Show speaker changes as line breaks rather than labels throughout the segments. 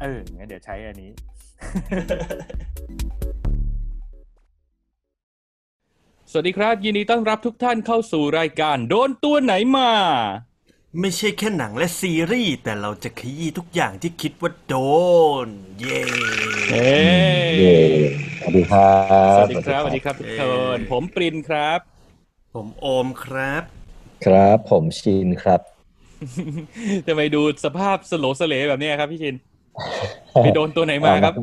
เอองั้นเดี๋ยวใช้อันนี้ สวัสดีครับ ยินดีต้อนรับทุกท่านเข้าสู่รายการ โดนตัวไหนมา
ไม่ใช่แค่หนังและซีรีส์ แต่เราจะขยี้ทุกอย่างที่คิดว่าโดน เย้
เฮ้
เย้สวัสดีครับ
สวัสดีครับสวัสดีครับทุกคนผมปรินครับ
ผมโอมครับ
ครับผมชินครับ
ทำไมดูสภาพสโลสเลแบบเนี้ยครับพี่ชิน ไปโดนตัวไหนมาครับ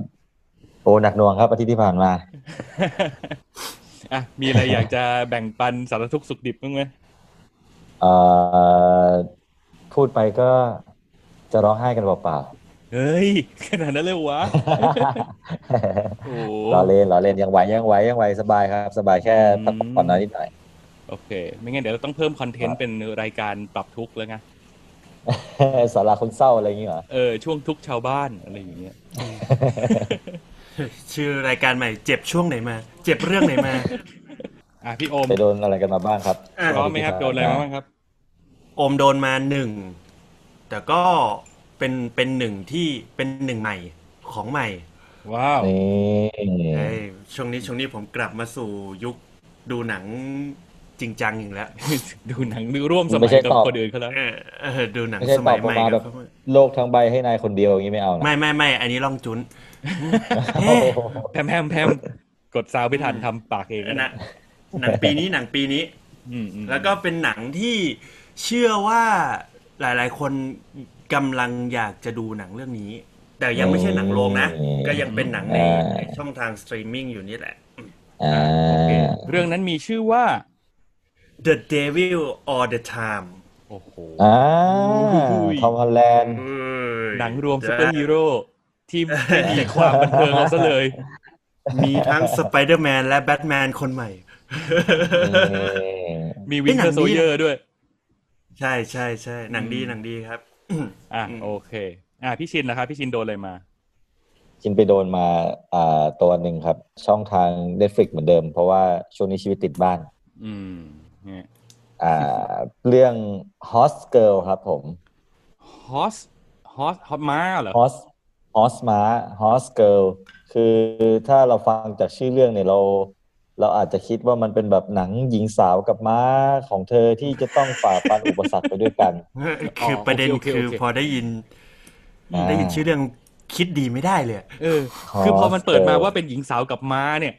โอ้หนักหน่วงครับอาทิตย์ที่ผ่านมา
อะมีอะไรอยากจะแบ่งปันสารทุกข์สุขดิบบ้างไหม
เอ่อพูดไปก็จะร้องไห้กันเปล่า
เฮ้ยขนาดนั้นเลยวะโอ้
ๆรอเล่นรอเล่นยังไหวยังไหวยังไหวสบายครับ สบายแค่พักผ่อนน้อยนิดหน่อย
โอเค ไม่งั้นเดี๋ยวเราต้องเพิ่มคอนเทนต์เป็นรายการปรับทุกข์แล้วไง
สาราคนเศร้าอะไรอย่างงี้เหรอ
เออช่วงทุกข์ชาวบ้านอะไรอย่างเงี้ย
ชื่อรายการใหม่เจ็บช่วงไหนมา เจ็บเรื่องไหนมา
อะพี่โอม
ไปโดนอะไรกันมาบ้างครับ
อะ
พร้อมไหมครับโดนอะไรมาบ้างครับ
โอมโดนมาหนึ่งแต่ก็เป็นเป็นหนึ่งที่เป็นหนึ่งใหม่ของใหม่
ว้าว
นี่
เอ้ยช่วงนี้ช่วงนี้ผมกลับมาสู่ยุคดูหนัง จริงจังอีกแล้ว
ดูหนังดูร่วมสมัยกับคนอื่นเขาแล้ว
เออเออดูหนัง
ไม่ใช่
ส
ต
มั
อบ
ย
อ
ให
อก
ม่
มาแบ
กั
บบ
เขา
โลกทั้งใบให้นายคนเดียวอย่างงี้ไม่เอานะ
ไม่ไม่ไม่อันนี้ล่องจุน
โอ้
เฮ้
โห
แพมแพมแพมกดซาวไม่ทันทำปากเอง
หนังหนังปีนี้หนังปีนี้
อืมอืม
แล้วก็เป็นหนังที่เชื่อว่าหลาย ๆ คนกำลังอยากจะดูหนังเรื่องนี้ แต่ยังไม่ใช่หนังโรงนะ ก็ยังเป็นหนังในในช่องทางสตรีมมิ่งอยู่นี่แหละ
อ่า
โอเคเรื่องนั้นมีชื่อว่า
The Devil All the Time
โอ้โห
อ่า
อุ้ย
ทอมฮอลแลนด์
หนังรวมซูเปอร์ฮีโร่ที่ไม่มีความบันเทิงเอาซะเลย
มีทั้งสไปเดอร์แมนและแบทแมนคนใหม่
มี Winter Soldier ด้วย
ใช่ใช่ใช่หนังดีหนังดีครับ
อะโอเค อะพี่ชินนะครับ พี่ชินโดนอะไรมา
ชินไปโดนมาอ่าตัวหนึ่งครับ ช่องทาง Netflix เหมือนเดิม เพราะว่าช่วงนี้ชีวิตติดบ้าน
อืมเนี่ย
อ่าเรื่อง Horse Girl ครับผม
Horse Horse Horse ม้าเหรอ
Horse Horse ม้า Horse Girl คือถ้าเราฟังจากชื่อเรื่องเนี่ยเรา เราอาจจะคิดว่ามันเป็นแบบหนังหญิงสาวกับม้าของเธอที่จะต้องฝ่าฟันอุปสรรคไปด้วยกัน
คือประเด็น
โอเคโอเค
คือ
โอเค
พอได้ยิน
อ่า
ได้ยินชื่อเรื่องคิดดีไม่ได้เลย
เออ คือพอมันเปิดมา
Girl
ว่าเป็นหญิงสาวกับม้าเนี่ย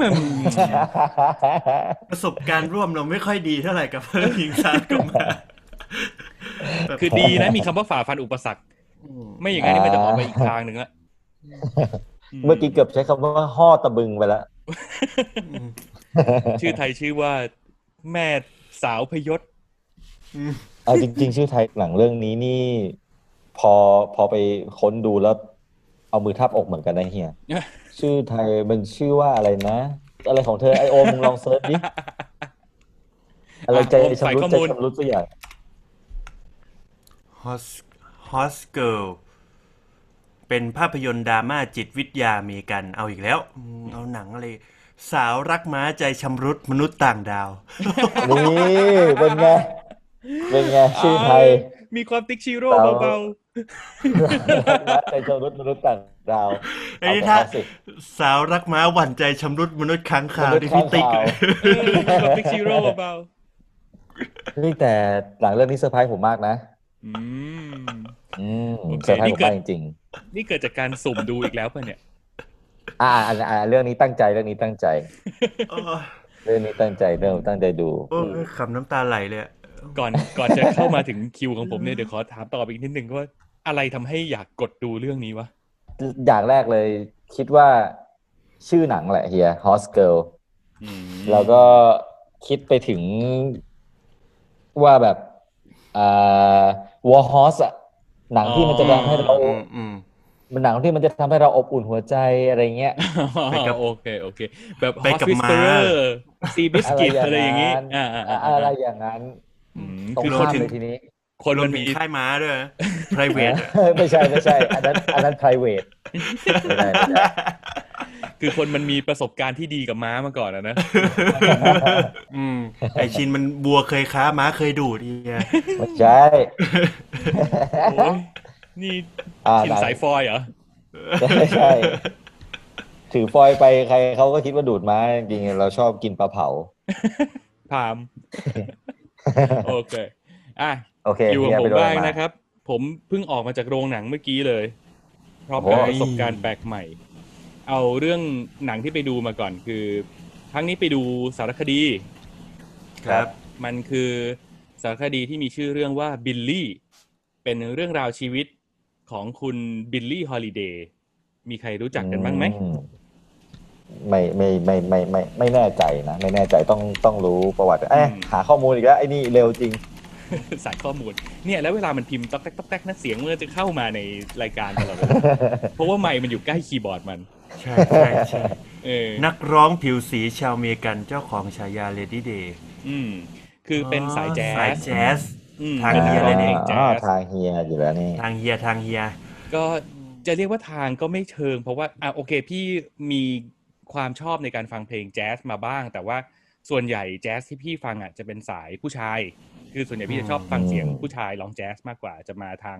มัน
ประสบการณ์ร่วมเราไม่ค่อยดีเท่าไหร่กับเรื่องหญิงสาวกับมาแบบ
คือดีนะมีคำว่าฝ่าฟันอุปสรรคไม่อย่างนั้นนี่มันจะออกไปอีกทางหนึ่งละ
เมื่อกี้เกือบใช้คำว่าห่อตะบึงไปแล้ว
ชื่อไทยชื่อว่าแม่สาวพยศ
เอาจริง ๆ ชื่อไทยหนังเรื่องนี้นี่ พอพอไปค้นดูแล้ว เอามือทับอกเหมือนกันนะเฮียชื่อไทยมันชื่อว่าอะไรนะ อะไรของเธอไอโอมมึงลองเซิร์ชดิอะไรใจ
อะโอม
ชำรุด
ใส่ข้อ
ใจ
มูล
ชำรุดสักอย่าง
ฮอสHorse Girl เป็นภาพยนตร์ดราม่าจิตวิทยาอเมริกัน เอาอีกแล้วอืมเอาหนังอะไร สาวรักม้าใจชำรุดมนุษย์ต่างดาว
นี่เป็นไง เป็นไงชื่อไทย
มีความติ๊กชิโร่
สาว
เบา
ใจชำรุดมนุษย์ต่างดาว
ไอ้
เอา
ถ้า
เอาสิ
สาวรักม้าหวั่นใจชำรุดมนุษย์ค้างคาว
มนุษย์
ที่พี่ติ๊ก
ค้างคาว
ๆเออมีความติ๊กชิโร่เบา
นี่แต่หลังเรื่องนี้เซอร์ไพรส์ผมมากนะ
ๆอืม
อืม
โอเค
เซอร์ไพรส์
นี่
ผม
เกิด
มากจริง
นี่เกิดจากการสุ่มดูอีกแล้วป่ะเนี่ย
ๆอ่าอ่าอ่าเรื่องนี้ตั้งใจเรื่องนี้ตั้งใจ
โอ้ย
เรื่องนี้ตั้งใจเรื่องตั้งใจดู
โอ้ยขำน้ำตาไหลเลยอะ
ก่อนก่อนจะเข้ามาถึงคิวของผมเนี่ยเดี๋ยวขอถามต่ออีกนิดนึงว่า อะไรทำให้อยากกดดูเรื่องนี้วะ
อย่างแรกเลยคิดว่าชื่อหนังแหละเฮีย Horse Girl
อืม
แล้วก็คิดไปถึงว่าแบบอ่า War Horse อะหนังที่มันจะทำให้เรา
อืมอืม
มันหนังที่มันจะทำให้เราอบอุ่นหัวใจอะไรเงี้ย
ไปกับ
โอเคโอเค แบบ
ไปกับม้า
ซีบิสกิตอะไรอย่างงี้
นั้น
อ่าอ่าอ่า
อะไรอย่างนั้น
อืม
ตรง
คือค
ข้านมเลยทีนี้
คน
รว
มั
ม
น
ถึ
มี
งค่ายม้าด้วยนะ private อะ
ไม่ใช่ไม่ใช่ อันนั้นอันนั้น private ไม่ได้ไม่ได้
คือคนมันมีประสบการณ์ที่ดีกับม้ามาก่อนอะนะ
อืมไอชินมันบัวเคยค้าม้าเคยดูดอีย
ไม่ใช่
โอ้ยนี่
อ่า
ชินสายฟอยเหรอ
ไม่ใช่ถือฟอยล์ไปใครเขาก็คิดว่าดูดม้าจริงๆเราชอบกินปลาเผา
พามโอเคอะ
โอเค
อยู่กับ
เฮีย
ผ
ไป
ม
โดน
บ้าง
มา
นะครับ ผมเพิ่งออกมาจากโรงหนังเมื่อกี้เลยพร้อม
โอ้
กับ
โห
ประสบการณ์แปลกใหม่ เอาเรื่องหนังที่ไปดูมาก่อนคือครั้งนี้ไปดูสารคดี
ครับ
มันคือสารคดีที่มีชื่อเรื่องว่าบิลลี่เป็นเรื่องราวชีวิตของคุณบิลลี่ฮอลิเดย์มีใครรู้จักกันบ้างไหม
อืไม่ไม่ไม่ไม่ไม่ไม่แน่ใจนะ ไม่แน่ใจต้องต้องรู้ประวัติเอ๊ะ
อืม
หาข้อมูลอีกแล้วไอ้นี่เร็วจริง
สายข้อมูลเนี่ยแล้วเวลามันพิมพ์ต๊อกแต๊กต๊อกแต๊กนะเสียงมันจะเข้ามาในรายการตลอดเวลาเพราะว่าไมค์มันอยู่ใกล้คีย์บอร์ดมัน
ใช่ใช่ใช่
เออ
นักร้องผิวสีชาวอเมริกันเจ้าของฉายา Lady Day
อืมคือเป็นสายแจ๊
สาย
ส
แจ๊ส
อืม
ทาง
เป็น
เฮี
นั
ย
ก
เล
ร้อยง
นี่
เพลงแจ๊
อ่า
ส
ทางเฮียอยู่แล้วนี่
ทางเฮียทางเฮีย
ก็จะเรียกว่าทางก็ไม่เชิง เพราะว่าอะโอเคพี่มีความชอบในการฟังเพลงแจ๊สมาบ้าง แต่ว่าส่วนใหญ่แจ๊สที่พี่ฟังอะจะเป็นสายผู้ชาย คือส่วนใหญ่พี่จะชอบฟังเสียงผู้ชายร้องแจ๊สมากกว่าจะมาทาง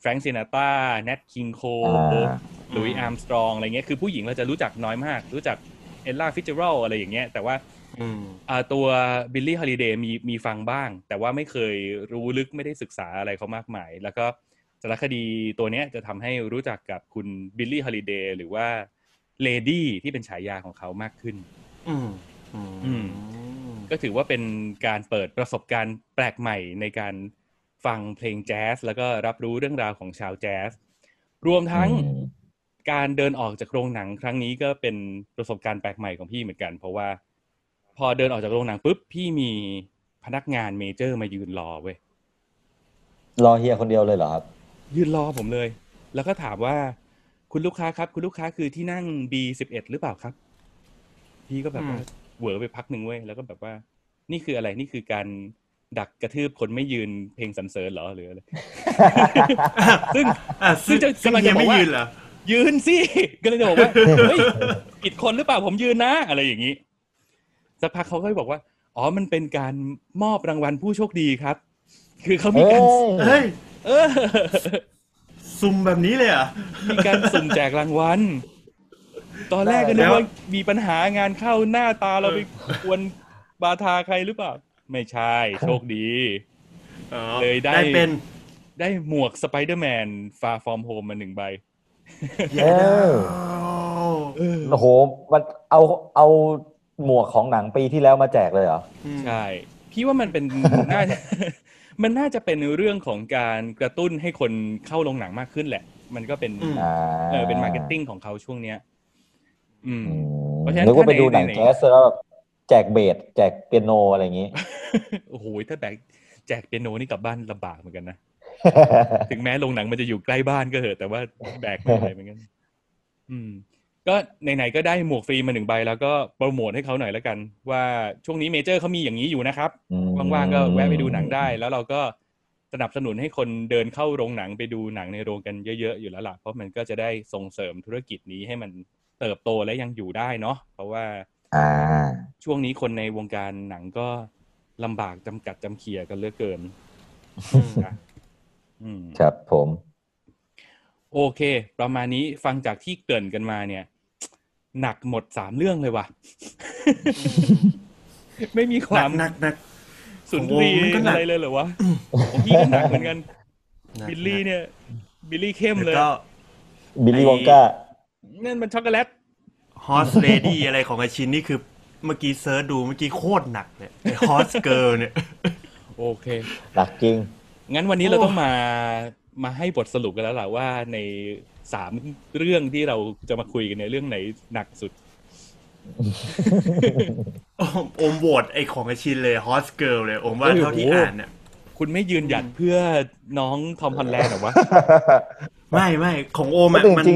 แฟรง k ์ซินาตาแนทคิงโค
อ่า
หลุยส์อาร์มสตรองอะไรเงี้ยคือผู้หญิงเราจะรู้จักน้อยมาก รู้จักเอลล่าฟิตซ์เจอรัลด์อะไรอย่างเงี้ย แต่ว่า
อืม
อ่าตัวบิลลี่ฮอลิเดย์มีมีฟังบ้าง แต่ว่าไม่เคยรู้ลึกไม่ได้ศึกษาอะไรเขามากมาย แล้วก็สารคดีตัวเนี้ยจะทำให้รู้จักกับคุณบิลลี่ฮอลิเดย์หรือว่าLady ที่เป็นฉายาของเขามากขึ้น
อืมอื
อืม ก็ถือว่าเป็นการเปิดประสบการณ์แปลกใหม่ในการฟังเพลงแจ๊สแล้วก็รับรู้เรื่องราวของชาวแจ๊สรวมทั้ง
อืม
การเดินออกจากโรงหนังครั้งนี้ก็เป็นประสบการณ์แปลกใหม่ของพี่เหมือนกัน เพราะว่า พอเดินออกจากโรงหนังปุ๊บพี่มีพนักงานเมเจอร์มายืนรอเว้ย
รอเฮียคนเดียวเลยเหรอครับ
ยืนรอผมเลย แล้วก็ถามว่าคุณลูกค้าครับ คุณลูกค้าคือที่นั่ง B11 หรือเปล่าครับ พี่ก็แบบว่า เหวอไปพักหนึ่งเว้ยแล้วก็แบบว่า นี่คืออะไรนี่คือการดักกระทืบคนไม่ยืนเพลงสรรเสริญเหรอหรืออะไรซึ่ง
อะซึ่ง
ซึ่งจะ
ซึ่ง
กำลัง
เฮี
จะ
ย
บอก
ไม่
ว่า
ยืนเหรอ
ยืนสิก็เลยจะบอกว่าเฮ้ยผิดคนหรือเปล่าผมยืนนะ อะไรอย่างนี้สักพักเขาก็บอกว่า อ๋อมันเป็นการมอบรางวัลผู้โชคดีครับ คือเขามี
เอ้
การ
ย
เฮ้ย
เออ
สุ่มแบบนี้เลยเหรอะ
มีการสุ่มแจกรางวัล ตอนแรกก็นึกว่ามีปัญหางานเข้าหน้าตาเราไปกวนบาทาใครหรือเปล่า ไม่ใช่ โชคดีเลยได้
ได้เป็น
ได้หมวกสไปเดอร์แมน Far From Home มาหนึ่งใบ
เออโอ้โห มันเอาเอาหมวกของหนังปีที่แล้วมาแจกเลยเหรอ
ใช่ พี่ว่ามันเป็นน่ามันน่าจะเป็นเรื่องของการกระตุ้นให้คนเข้าโรงหนังมากขึ้นแหละ มันก็เป็น
อืม
อ่า
เออเป็น marketing ของเขาช่วงเนี้ย อืม
อืม
เพราะฉะนั้น
นึกว่าไปดูหนัง
ถ้าใน
แจ๊สแล้วแบบแจกเบสแจกเปียโนอะไรอย่างงี้
โอ้โหถ้าแบกแจกเปียโนนี่กลับบ้านลำบากเหมือนกันนะถึงแม้โรงหนังมันจะอยู่ใกล้บ้านก็เถอะ แต่ว่าแบกไม่ไหวเหมือนกัน อืม ก็ไหนๆก็ได้หมวกฟรีมาหนึ่งใบ แล้วก็โปรโมทให้เขาหน่อยแล้วกัน ว่าช่วงนี้เมเจอร์เขามีอย่างนี้อยู่นะครับ
อืม
ว่างๆก็แวะไปดูหนังได้ แล้วเราก็สนับสนุนให้คนเดินเข้าโรงหนังไปดูหนังในโรงกันเยอะๆอยู่แล้วล่ะเพราะมันก็จะได้ส่งเสริมธุรกิจนี้ให้มัน เติบโตและยังอยู่ได้เนาะเพราะว่า
อ่า
ช่วงนี้คนในวงการหนังก็ลำบากจำกัดจำเขียกันเหลือเกินนะอืม
ครับผม
โอเค ประมาณนี้ฟังจากที่เกริ่นกันมาเนี่ย หนักหมดสามเรื่องเลยว่ะ ไม่มีค
หนั
วากม
หนักหนัก
สุนทรี
โอ้โหมันก็หนั
อะ
ก
ไรเลยเหรอวะของพี่ก็หนักเหมือนกัน
หนัก
บิลลี่เนี่ย บิลลี่เข้ม
แล้ว
เลย
ก็
บิลลี่
ไอ้
วองก้า
นั่นมันช็อกโกแลต
ฮอสเลดี้อะไรของไอชินนี่คือเมื่อกี้เซิร์ชดูเมื่อกี้โคตรหนักเลยไอฮอสเกิร์ลเนี่ย
โอเค
หนักจริง
งั้นวันนี้
โอ้
เราต้องมามาให้บทสรุปกันแล้วล่ะว่าในสามเรื่องที่เราจะมาคุยกันในยเรื่องไหนหนักสุด
โอมโอมโหวตไอของไอชินเลย Horse Girl เลยโอมว่า
เอ้ย
เท่าที่
โห
อ่านเนี่ย
คุณไม่ยืนหยัดเพื่อน้อง Tom Holland เหรอวะ
ไม่ไม่ของโอมอะ
จริงๆ
มัน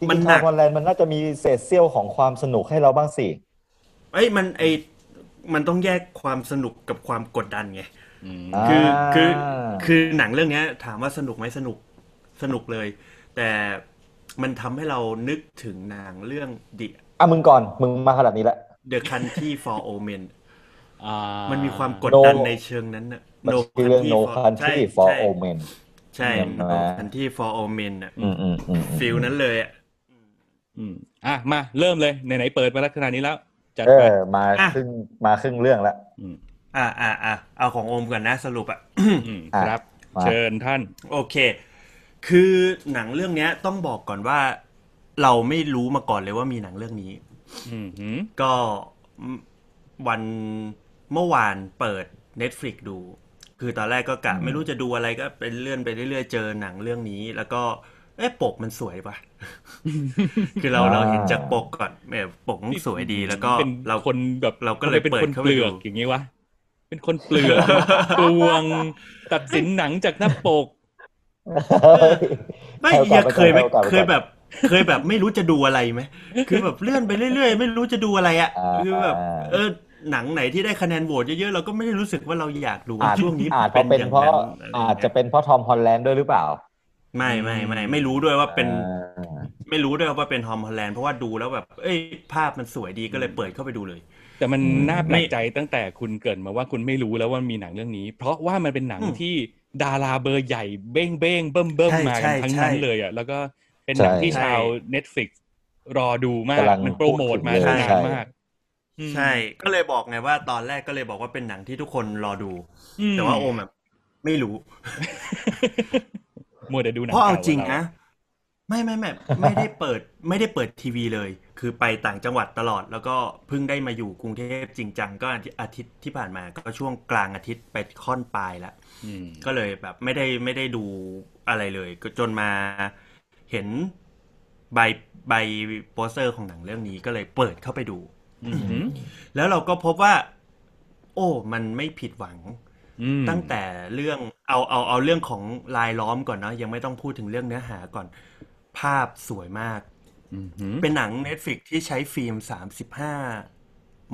จริงจ
มัน
ริงๆ
หนั
ทากงฮอลแลนด์มันน่าจะมีเศษเสี้ยวของความสนุกให้เราบ้างสิ
เอ้ยมันไอมันต้องแยกความสนุกกับความกดดันไง
อ่า
คือคือคือหนังเรื่องเนี้ย ถามว่าสนุกไหมสนุกสนุกเลย แต่มันทำให้เรานึกถึงหนังเรื่อง The
อะมึงก่อนมึงมาขนาดนี้แล้ว
The Country for Old Men
อ่า
มันมีความกดดัน
No
ในเชิงนั้นน่ะ
มันคือเรื่อง No Country for
ใช่
Old Men
ใช่
ใช่ไหม
No Country for Old Men อะ
อืมอืมอืมอืม
ฟิลนั้นเลยอะ
อืมอะมาเริ่มเลยไหนๆเปิดมาแล้วขนาดนี้แล้วจัด
เอ
ไป
อมา
อะ
ครึ่งมาครึ่งเรื่องแล้ว
ม
อ่าอ่าอ่าเอาของโอมก่อนนะสรุปอะ
อืม
อะ
ครับ
มา
เชิญท่าน
โอเค คือหนังเรื่องเนี้ยต้องบอกก่อนว่าเราไม่รู้มาก่อนเลยว่ามีหนังเรื่องนี้
อืมหืม
ก็วันเมื่อวานเปิด Netflix ดู คือตอนแรกก็กะไม่รู้จะดูอะไรก็เป็นเลื่อนไปเรื่อยๆเจอหนังเรื่องนี้ แล้วก็ เอ๊ะปกมันสวยปะคือเรา
อ่า
เราเห็นจากปกก่อนเออปกมันสวยดีแล้วก็
เป็น
เรา
คนแบบ
เราก็เลย
เป็น
เปิด
คน
เข้าไป
เปลือก
ดู
อย่างงี้วะเป็นคนเปลือกกลวง ตัดสินหนังจากหน้าปก
ไม่
ให้โอกา
ยั
ส
ง
ไป
เคยไหม
ก่อนให้โอกาสไปก่อน
เคยแบบเคยแบบไม่รู้จะดูอะไรไหมคือแบบเลื่อนไปเรื่อยๆ ไม่รู้จะดูอะไรอะ
อ่า
คือแบบเออหนังไหนที่ได้คะแนนโหวตเยอะๆเราก็ไม่ได้รู้สึกว่าเราอยากดู
อาจ
ช่วงนี้
อาจจะเป็น
อย่าง
เพราะ
นั้นไร
อาจจะเป็นเพราะทอมฮอลแลนด์ด้วยหรือเปล่า
ไม่ไม่ไม่ไม่รู้ด้วยว่าเป็น
อ่า
ไม่รู้ด้วยว่าเป็นทอมฮอลแลนด์เพราะว่าดูแล้วแบบ เอ้ย ภาพมันสวยดีก็เลยเปิดเข้าไปดูเลย
แต่มัน
อืม
น่าแปลกใจตั้งแต่คุณเกริดมาว่าคุณไม่รู้แล้วว่ามีหนังเรื่องนี้ เพราะว่ามันเป็นหนัง
อืม
ที่ดาราเบอร์ใหญ่เบ้งเบ้งๆเบิ่มเบิ่ม
ใช่
มา
ใช่
กันทั้ง
ใช่
นั้นเลยอะแล้วก็เป็นหนังที่
ใช่
ชาว Netflix รอดูมาก
กำลัง
มันโปรโมทมา
พูดถึงเลย
นาน
ใช่
มากอืม
ใช่ ก็เลยบอกไงว่าตอนแรกก็เลยบอกว่าเป็นหนังที่ทุกคนรอดู
อืม
แต่ว่าโอมแบบไม่รู้
มัวแต่ดูหนัง
เพราะเอา
ก่
จริง
เา
นะไม่ไม่ไม่ไม่ได้เปิดไม่ได้เปิดทีวีเลย คือไปต่างจังหวัดตลอด แล้วก็เพิ่งได้มาอยู่กรุงเทพจริงจังก็อาทิตย์ที่ผ่านมาก็ช่วงกลางอาทิตย์ไปค่อนปลายแล้ว
อืม
ก็เลยแบบไม่ได้ไม่ได้ดูอะไรเลยก็จนมาเห็นใบใบโปสเตอร์ของหนังเรื่องนี้ก็เลยเปิดเข้าไปดู
อืมหืม
แล้วเราก็พบว่า โอ้ มันไม่ผิดหวัง
อืม
ตั้งแต่เรื่องเอาเอาเอาเรื่องของรายล้อมก่อนเนาะยังไม่ต้องพูดถึงเรื่องเนื้อหาก่อน ภาพสวยมาก
อืมหืม
เป็นหนัง Netflix ที่ใช้ฟิล์ม 35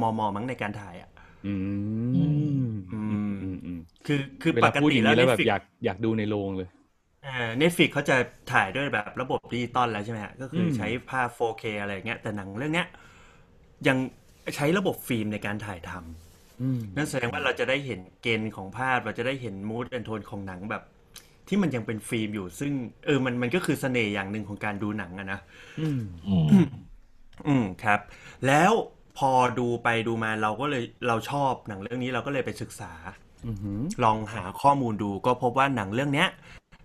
มม มั้งในการถ่ายอะ
อืม
อื
อื
ม
มอืมอืม
คือคือ
เว
ป
ลากพูดอ
ติ
ย่าง
แล้ว
นี้แล้วแบบ
Netflix
อยากอยากดูในโรงเลย
Netflix เขาจะถ่ายด้วยแบบระบบดิจิตอลแล้วใช่ไหมฮะก็คืออ
ม
ใช้ภาพ 4K อะไรอย่างเงี้ยแต่หนังเรื่องเนี้ยยังใช้ระบบฟิล์มในการถ่ายทำ
อืม
นั่นแสดงว่าเราจะได้เห็นเกณฑ์ของภาพ เราจะได้เห็นมูดแอนโทนของหนังแบบ ที่มันยังเป็นฟิล์มอยู่ ซึ่งเออมันมันก็คือเสน่ห์อย่างหนึ่งของการดูหนังอะนะ
อืม
อืม
อืมครับ แล้วพอดูไปดูมาเราก็เลยเราชอบหนังเรื่องนี้เราก็เลยไปศึกษา
อืมหืม
ลองหาข้อมูลดูก็พบว่าหนังเรื่องเนี้ย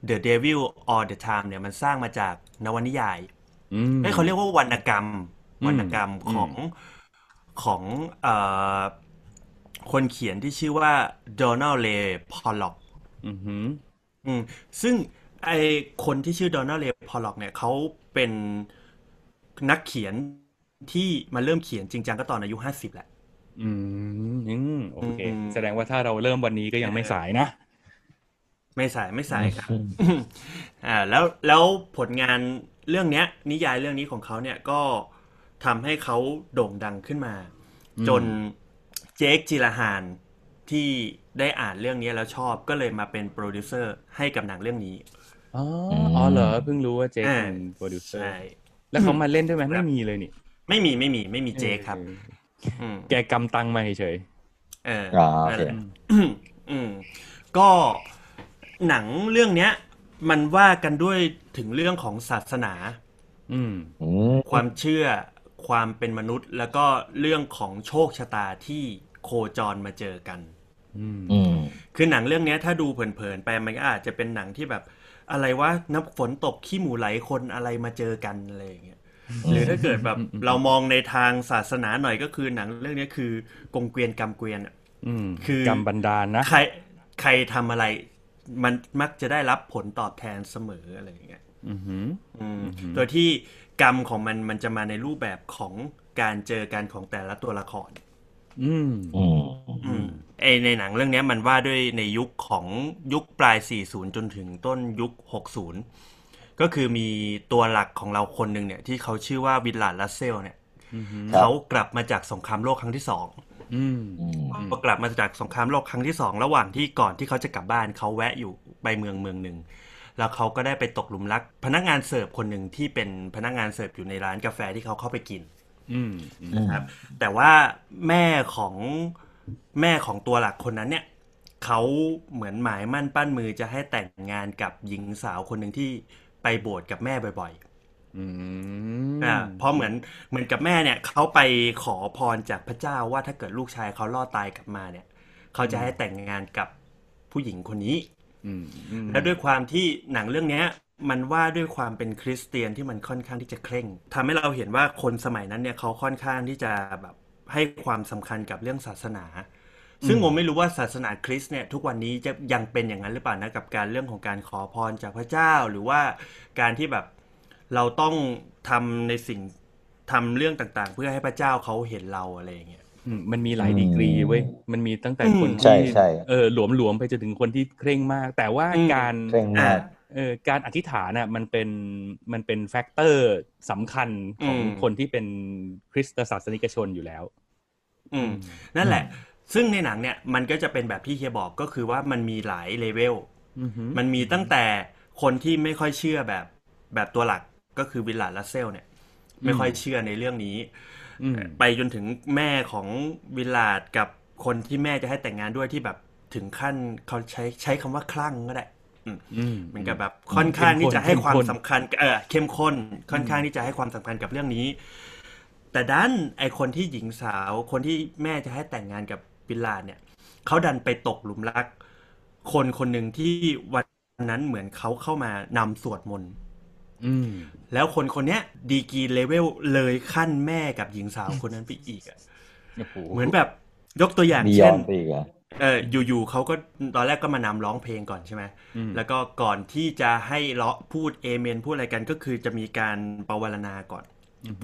The Devil All the Time เนี่ยมันสร้างมาจากนวนิยาย
อืม
เอ้ยเขาเรียกว่าวรรณกรรม
อืม
วรรณกรรมของของเอ่อ คนเขียนที่ชื่อว่า Donald Ray Pollock อื
มหืม
อืมซึ่งไอคนที่ชื่อ Donald Ray Pollock เนี่ยเขาเป็นนักเขียนที่มาเริ่มเขียนจริงจังก็ตอนอายุห้าสิบแหละ
อืมอืมโอเค
อืม
แสดงว่าถ้าเราเริ่มวันนี้ก็ยังไม่สายนะ
ไม่สายไม่สายครับอ่า แล้วแล้วผลงานเรื่องเนี้ย นิยายเรื่องนี้ของเขาเนี่ยก็ทำให้เขาโด่งดังขึ้นมา
อืม
จน Jake Gyllenhaal ที่ได้อ่านเรื่องนี้แล้วชอบก็เลยมาเป็นโปรดิวเซอร์ให้กับหนังเรื่องนี้
อ๋อ อ๋อเหรอ เพิ่งรู้ว่าเจค
อ่า
เป็นโปรดิวเซอร์
ใช่
แล้วเขามาเล่นด้วยไหมไม่มีเลยนี่
ไม่มีไม่มีไม่มีเจคครับ
ออ
อืม
แกกำตังมาเฉย
เออ
อ่าโอ
นั่น
เค
แหละอืมก็หนังเรื่องเนี้ย มันว่ากันด้วยถึงเรื่องของศาสนา
ๆอืม
อืม
ความเชื่อความเป็นมนุษย์ แล้วก็เรื่องของโชคชะตาที่ โคจรมาเจอกัน
อืม
อืม
คือหนังเรื่องเนี้ยถ้าดูเผินๆไปมันก็อาจจะเป็นหนังที่แบบ อะไรวะน้ำฝนตกขี้หมูไหลคนอะไรมาเจอกันอะไรอย่างเงี้ยหรือถ้าเกิดแบบเรามองในทางศาสนาหน่อยก็คือหนังเรื่องเนี้ยคือกงเกวียนกรรมเกวียนอะ
อืม
คือ
กำบันดาลนะ
ใครใครทำอะไร มันมักจะได้รับผลตอบแทนเสมออะไรอย่างเงี้ย
อือหือ
อืมโดยที่กรรมของมันมันจะมาในรูปแบบของการเจอกันของแต่ละตัวละคร
อืม
อืม
อืมไอในหนังเรื่องนี้มันว่าด้วยในยุคของยุคปลาย 40 จนถึงต้นยุค 60 ก็คือมีตัวหลักของเราคนหนึ่งเนี่ย ที่เขาชื่อว่าวิลลาดลัสเซลเนี่ยเขากลับมาจากสงครามโลกครั้งที่สอง
อืม
อืม
พอกลับมาจากสงครามโลกครั้งที่สองระหว่างที่ก่อนที่เขาจะกลับบ้านเขาแวะอยู่ไปเมืองเมืองหนึ่งแล้วเขาก็ได้ไปตกหลุมรัก พนักงานเสิร์ฟคนหนึ่งที่เป็นพนักงานเสิร์ฟอยู่ในร้านกาแฟที่เขาเข้าไปกิน
อืมอืม
นะครับ แต่ว่าแม่ของแม่ของตัวหลักคนนั้นเนี่ยเขาเหมือนหมายมั่นปั้นมือจะให้แต่งงานกับหญิงสาวคนหนึ่งที่ไปโบสถ์กับแม่บ่อย
อืม
ๆอ่าเพราะเหมือนเหมือนกับแม่เนี่ยเขาไปขอพรจากพระเจ้าว่าถ้าเกิดลูกชายเขารอดตายกลับมาเนี่ยเขาจะให้แต่งงานกับผู้หญิงคนนี้
อืมอืม
และด้วยความที่หนังเรื่องเนี้ย มันว่าด้วยความเป็นคริสเตียนที่มันค่อนข้างที่จะเคร่งทำให้เราเห็นว่าคนสมัยนั้นเนี่ยเขาค่อนข้างที่จะแบบให้ความสำคัญกับเรื่องศาสนา ซึ่งผมไม่รู้ว่าศาสนาคริสต์เนี่ยทุกวันนี้จะยังเป็นอย่างนั้นหรือเปล่านะกับการเรื่องของการขอพรจากพระเจ้าหรือว่าการที่แบบเราต้องทำในสิ่งทำเรื่องต่างๆ เพื่อให้พระเจ้าเขาเห็นเราอะไรอย่างเงี้ย
อืมมันมีหลายดีกรีเว้ย มันมีตั้งแต่คน
อืม
ใช่
ที่
ใช่
เออหลวมหลวมๆไปจนถึงคนที่เคร่งมาก แต่ว่า
อืม
การ
เคร่งมาก
เออการอธิษฐานน่ะมันเป็นมันเป็น factor สำคัญของ
อืม
คนที่เป็นคริสตศาสนิกชนอยู่แล้ว
อืม นั่นแหละ ซึ่งในหนังเนี่ยมันก็จะเป็นแบบที่เฮียบอกก็คือว่ามันมีหลายเลเวล
อือหือ
มันมีตั้งแต่คนที่ไม่ค่อยเชื่อแบบแบบตัวหลักก็คือ Willard Russell เนี่ย ไม่ค่อยเชื่อในเรื่องนี้
อืม
ไปจนถึงแม่ของ Willard กับคนที่แม่จะให้แต่งงานด้วยที่แบบถึงขั้นเขาใช้ใช้คำว่าคลั่งก็ได้
อื ม
เหมือนกับแบบค่อนข้างที่จะให้ความ
เข้มข้น
สำคัญเออเข้มข้นค่อนข้างที่จะให้ความสำคัญกับเรื่องนี้ แต่ดันไอคนที่หญิงสาวคนที่แม่จะให้แต่งงานกับวิลลาดเนี่ยเขาดันไปตกหลุมรัก คนคนหนึ่งที่วันนั้นเหมือนเขาเข้ามานำสวดมนต์
อืม
แล้วคนคนเนี้ยดีกรีเลเวลเลยขั้นแม่กับหญิงสาวคนนั้นไปอีกอะ
โอ้โห
เหมือนแบบยกตัวอย่าง
มีย้
เช่
อนนไปอีก เหรอะ
เอออยู่ๆเขาก็ตอนแรกก็มานำร้องเพลงก่อนใช่ไหม
อืม
แล้วก็ก่อนที่จะให้เลาะพูดเอเมนพูดอะไรกันก็คือจะมีการปวารณาก่อน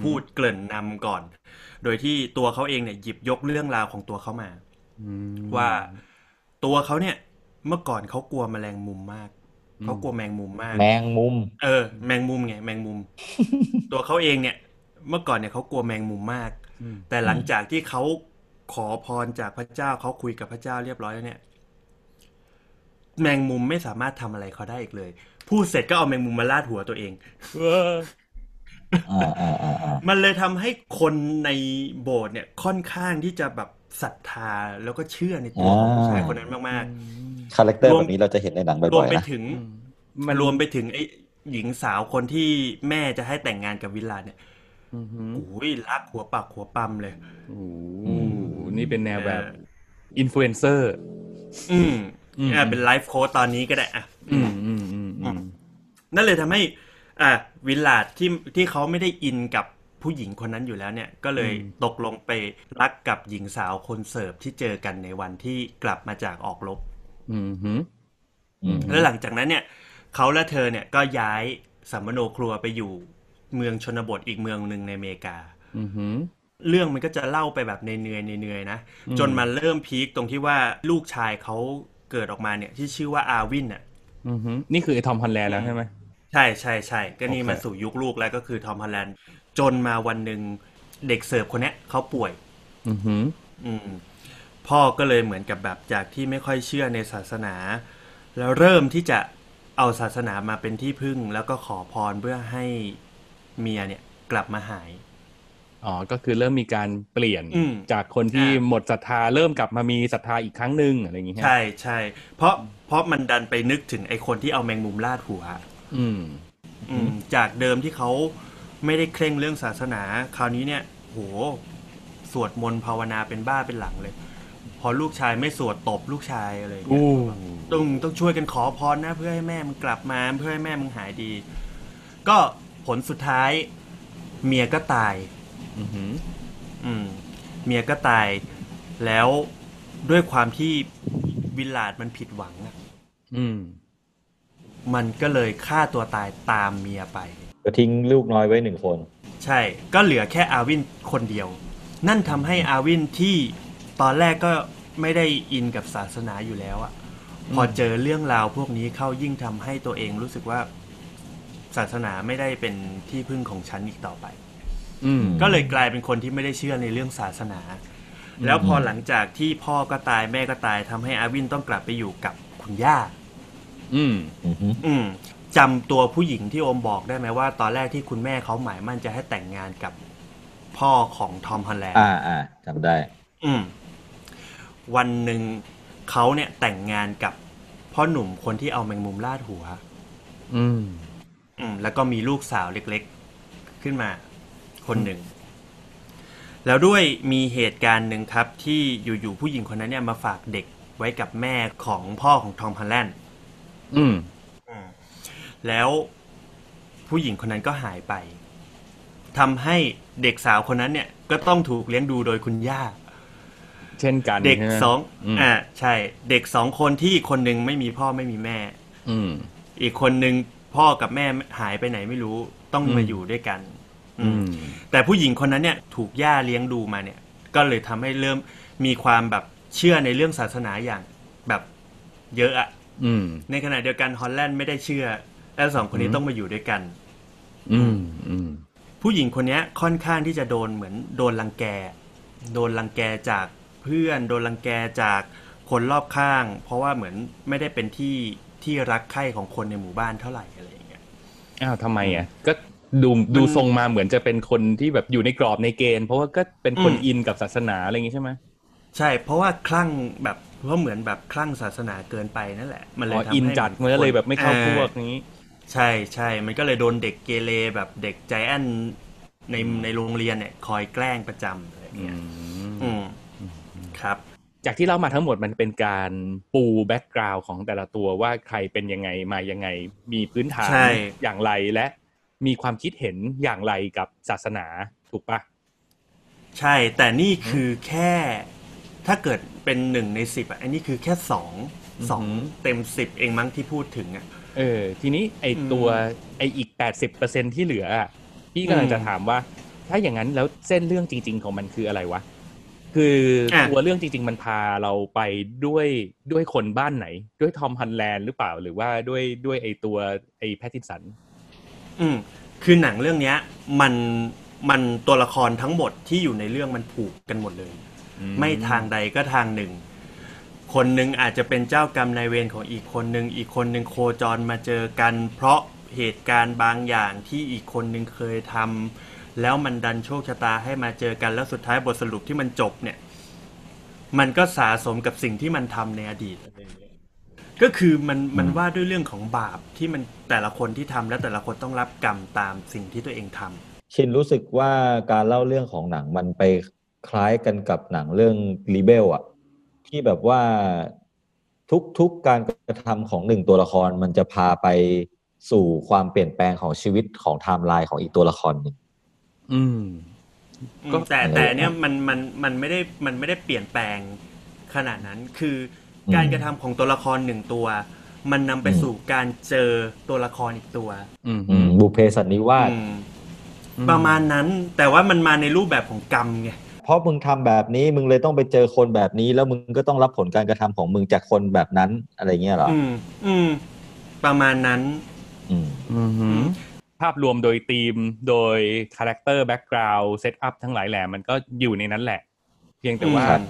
พูดเกริ่นนำก่อน โดยที่ตัวเขาเองเนี่ยหยิบยกเรื่องราวของตัวเขามา
อืม
ว่าตัวเขาเนี่ยเมื่อก่อนเขากลัวแมลงมุมมากเขากลัวแมงมุมมาก
แมงมุม
เออ แมงมุมไงแมงมุม ตัวเขาเองเนี่ย เมื่อก่อนเนี่ยเขากลัวแมงมุมมาก
อืม
แต่หลังจากที่เขา ขอพรจากพระเจ้าเขาคุยกับพระเจ้าเรียบร้อยแล้วเนี่ย แมงมุมไม่สามารถทำอะไรเขาได้อีกเลย พูดเสร็จก็เอาแมงมุมมาราดหัวตัวเอง
เออ
อ่าอ่าอ่าอ่า
มันเลยทำให้คนในโบสถ์เนี่ยค่อนข้างที่จะแบบศรัทธาแล้วก็เชื่อในตัวของผู้ชายคนนั้นมาก
character ร
วม
แบบนี้เราจะเห็นในหนัง
ๆรว
บ่
ม
อย
ไป
ๆนะ
ถึง
มัน
รวมไปถึงไอ้หญิงสาวคนที่แม่จะให้แต่งงานกับ Willard เนี่ย
อือหือ
โอ้ยรักหัวปักหัวปั๊มเลย
โอ้โหนี่เป็นแนวแบบอินฟลูเอนเซอร์
อืม
อืม
อ่าเป็น life coach ตอนนี้ก็ได้อะ
อืมอืมอืมอืม
นั่นเลยทำให้อ่า Willard ที่ที่เขาไม่ได้ in กับผู้หญิงคนนั้นอยู่แล้วเนี่ย ก็เลยตกลงไปรักกับหญิงสาวคนเสิร์ฟที่เจอกันในวันที่กลับมาจากออกรบ
อืมหืม
อืม
แล้วหลังจากนั้นเนี่ยเขาและเธอเนี่ยก็ย้ายสัมมโนครัวไปอยู่ เมืองชนบทอีกเมืองหนึ่งในอเมริกา
อืมหืม
เรื่องมันก็จะเล่าไปแบบในเนื่อยในเนื่อยๆนะ จนมันเริ่มพีคตรงที่ว่าลูกชายเขาเกิดออกมาเนี่ย ที่ชื่อว่าอาวินอะ
อืมหืมนี่คือไอ้ทอมฮอลแลนด์แล้วใช่ไหม
ใช่ใช่ใช่ก็นี่
โอเค
มาสู่ยุคลูกแล้วก็คือทอมฮอลแลนด์จนมาวันหนึ่งเด็กเสิร์ฟคนเนี้ยเขาป่วย
อืมหืม
อืมพ่อก็เลยเหมือนกับแบบจากที่ไม่ค่อยเชื่อในศาสนา แล้วเริ่มที่จะเอาศาสนามาเป็นที่พึ่ง แล้วก็ขอพรเพื่อให้ เมียเนี่ยกลับมาหาย
อ๋อ ก็คือเริ่มมีการเปลี่ยน
อืม
จากคนที่
อ่า
หมดศรัทธาเริ่มกลับมามีศรัทธาอีกครั้งหนึ่งอะไรอย่างเงี้ย
ใช่ใช่เพราะเพราะมันดันไปนึกถึงไอ้คนที่เอาแมงมุมลาดหัว
อืม
อืม จากเดิมที่เขาไม่ได้เคร่งเรื่องศาสนา คราวนี้เนี่ย โห สวดมนต์ภาวนาเป็นบ้าเป็นหลังเลย พอลูกชายไม่สวดตบลูกชายอะไรอย่างเงี้ย
อู้
ต้องต้องช่วยกันขอพรนะ เพื่อให้แม่มึงกลับมาเพื่อให้แม่มึงหายดี ก็ ผลสุดท้าย เมียก็ตาย
อืมหืม
อืม เมียก็ตาย แล้วด้วยความที่วิลลาดมันผิดหวังอะ
อืม
มันก็เลยฆ่าตัวตายตามเมียไป
ก็ทิ้งลูกน้อยไว้หนึ่งคน
ใช่ ก็เหลือแค่อาวินคนเดียว นั่นทำให้อาวินที่ตอนแรกก็ไม่ได้อินกับศาสนาอยู่แล้วอะพอเจอเรื่องราวพวกนี้เข้ายิ่งทำให้ตัวเองรู้สึกว่า ศาสนาไม่ได้เป็นที่พึ่งของฉันอีกต่อไป
อืม
ก็เลยกลายเป็นคนที่ไม่ได้เชื่อในเรื่องศาสนา แล้วพอหลังจากที่พ่อก็ตายแม่ก็ตายทำให้อาวินต้องกลับไปอยู่กับคุณย่า
อืม
อือฮึ
อืมจำตัวผู้หญิงที่โอมบอกได้ไหมว่า ตอนแรกที่คุณแม่เขาหมายมั่นจะให้แต่งงานกับพ่อของทอมฮอลแลนด์
อ่าอ่าจำได้
อืมวันหนึ่งเขาเนี่ยแต่งงานกับพ่อหนุ่มคนที่เอาแมงมุมลาดหัว
อืม
อืมแล้วก็มีลูกสาวเล็กๆ ขึ้นมาคนหนึ่ง แล้วด้วยมีเหตุการณ์หนึ่งครับที่อยู่ๆผู้หญิงคนนั้นเนี่ยมาฝากเด็กไว้กับแม่ของพ่อของทอมฮอลแลนด์
อืม
แล้วผู้หญิงคนนั้นก็หายไปทำให้เด็กสาวคนนั้นเนี่ย ก็ต้องถูกเลี้ยงดูโดยคุณย่า
เช่นกัน
เด็ก
ใช่ไหม
สอง
อืม
อ่าใช่ เด็กสองคนที่คนหนึ่งไม่มีพ่อไม่มีแม่
อืม
อีกคนหนึ่ง พ่อกับแม่หายไปไหนไม่รู้ต้อง
อืม
มาอยู่ด้วยกัน อื
อื
ม
ม
แต่ผู้หญิงคนนั้นเนี่ย ถูกย่าเลี้ยงดูมาเนี่ย ก็เลยทำให้เริ่มมีความแบบเชื่อในเรื่องศาสนาอย่างแบบเยอะอะ
อืม
ในขณะเดียวกันฮอลแลนด์ไม่ได้เชื่อ แล้วสองคนนี้ต้องมาอยู่ด้วยกัน
อืมอืม
ผู้หญิงคนเนี้ยค่อนข้างที่จะโดนเหมือนโดนรังแก โดนรังแกจากเพื่อน โดนรังแกจากคนรอบข้าง เพราะว่าเหมือนไม่ได้เป็นที่ ที่รักใคร่ของคนในหมู่บ้านเท่าไหร่อะไรอย่างเงี้ย
อ้าวทำไมอะก็ดูดูทรงมาเหมือนจะเป็นคนที่แบบอยู่ในกรอบในเกณฑ์ เพราะว่าก็เป็นคน
อืม
อินกับศาสนาอะไรอย่างงี้ใช่ไหม
ใช่ เพราะว่าคลั่งแบบเพราะเหมือนแบบคลั่งศาสนาเกินไปนั่นแหละ มันเล
อ๋
ย
อ
ทำให้
อินจัดมันก็เลยแบบไม่เข้า
อ่
พวกนี้
ใช่ใช่มันก็เลยโดนเด็กเกเรแบบเด็กใจแอนในในโรงเรียนเนี่ย คอยแกล้งประจำอะไรอย่าง
อื
เงี้ย
ม
อืมครับ
จากที่เรามาทั้งหมดมันเป็นการปูแบ็กกราวน์ของแต่ละตัวว่าใครเป็นยังไงมายังไง มีพื้นฐาน
ใช่
อย่างไรและมีความคิดเห็นอย่างไรกับศาสนาถูกปะ
ใช่ แต่นี่คือแค่ ถ้าเกิดเป็นหนึ่งในสิบอะอันนี้คือแค่สองสองเต็มสิบเองมั้งที่พูดถึงอะ
เออ ทีนี้ไอตัวไออีกแปดสิบเปอร์เซ็นที่เหลืออะพี่กำลังจะถามว่า ถ้าอย่างนั้นแล้วเส้นเรื่องจริง ๆ ของมันคืออะไรวะ คืออะตัวเรื่องจริง ๆ มันพาเราไปด้วยด้วยคนบ้านไหน ด้วยทอมฮันแลนด์หรือเปล่าหรือว่าด้วยด้วยไอตัวไอแพทตินสัน
อืมคือหนังเรื่องเนี้ย มันมันตัวละครทั้งหมดที่อยู่ในเรื่องมันผูกกันหมดเลย ไม่ทางใดก็ทางหนึ่ง คนหนึ่งอาจจะเป็นเจ้ากรรมนายเวรของอีกคนหนึ่งอีกคนหนึ่งโคจรมาเจอกัน เพราะเหตุการณ์บางอย่างที่อีกคนหนึ่งเคยทำ แล้วมันดันโชคชะตาให้มาเจอกันแล้วสุดท้ายบทสรุปที่มันจบเนี่ย มันก็สะสมกับสิ่งที่มันทำในอดีตอะไรอย่างเงี้ยก็คือมันมันว่าด้วยเรื่องของบาปที่มันแต่ละคนที่ทำแล้วแต่ละคนต้องรับกรรมตามสิ่งที่ตัวเองทำ
ชินรู้สึกว่าการเล่าเรื่องของหนังมันไปคล้ายกันกับหนังเรื่อง Babel อะที่แบบว่าทุกๆการกระทำของหนึ่งตัวละครมันจะพาไปสู่ความเปลี่ยนแปลงของชีวิตของไทม์ไลน์ของอีกตัวละครหนึ่ง
อืม
อืม
ก็
แต่
เออ
แต่เนี้ยมันมันมันไม่ได้มันไม่ได้เปลี่ยนแปลงขนาดนั้น คืออ
ม
การกระทำของตัวละครหนึ่งตัว มันนำไป
อืม
สู่การเจอตัวละครอีกตัว
อืม
อืมบุพเพสันนิวาส
อืมประมาณนั้นแต่ว่ามันมาในรูปแบบของกรรมไง
เพราะมึงทำแบบนี้มึงเลยต้องไปเจอคนแบบนี้ แล้วมึงก็ต้องรับผลการกระทำของมึงจากคนแบบนั้นอะไรเงี้ยเหรอ
อืม อืม ประมาณนั้น
อืม
อืม ภาพรวมโดยธีมโดย character background setup ทั้งหลายแหล่มันก็อยู่ในนั้นแหละ เพียงแต่ว่า
ครับ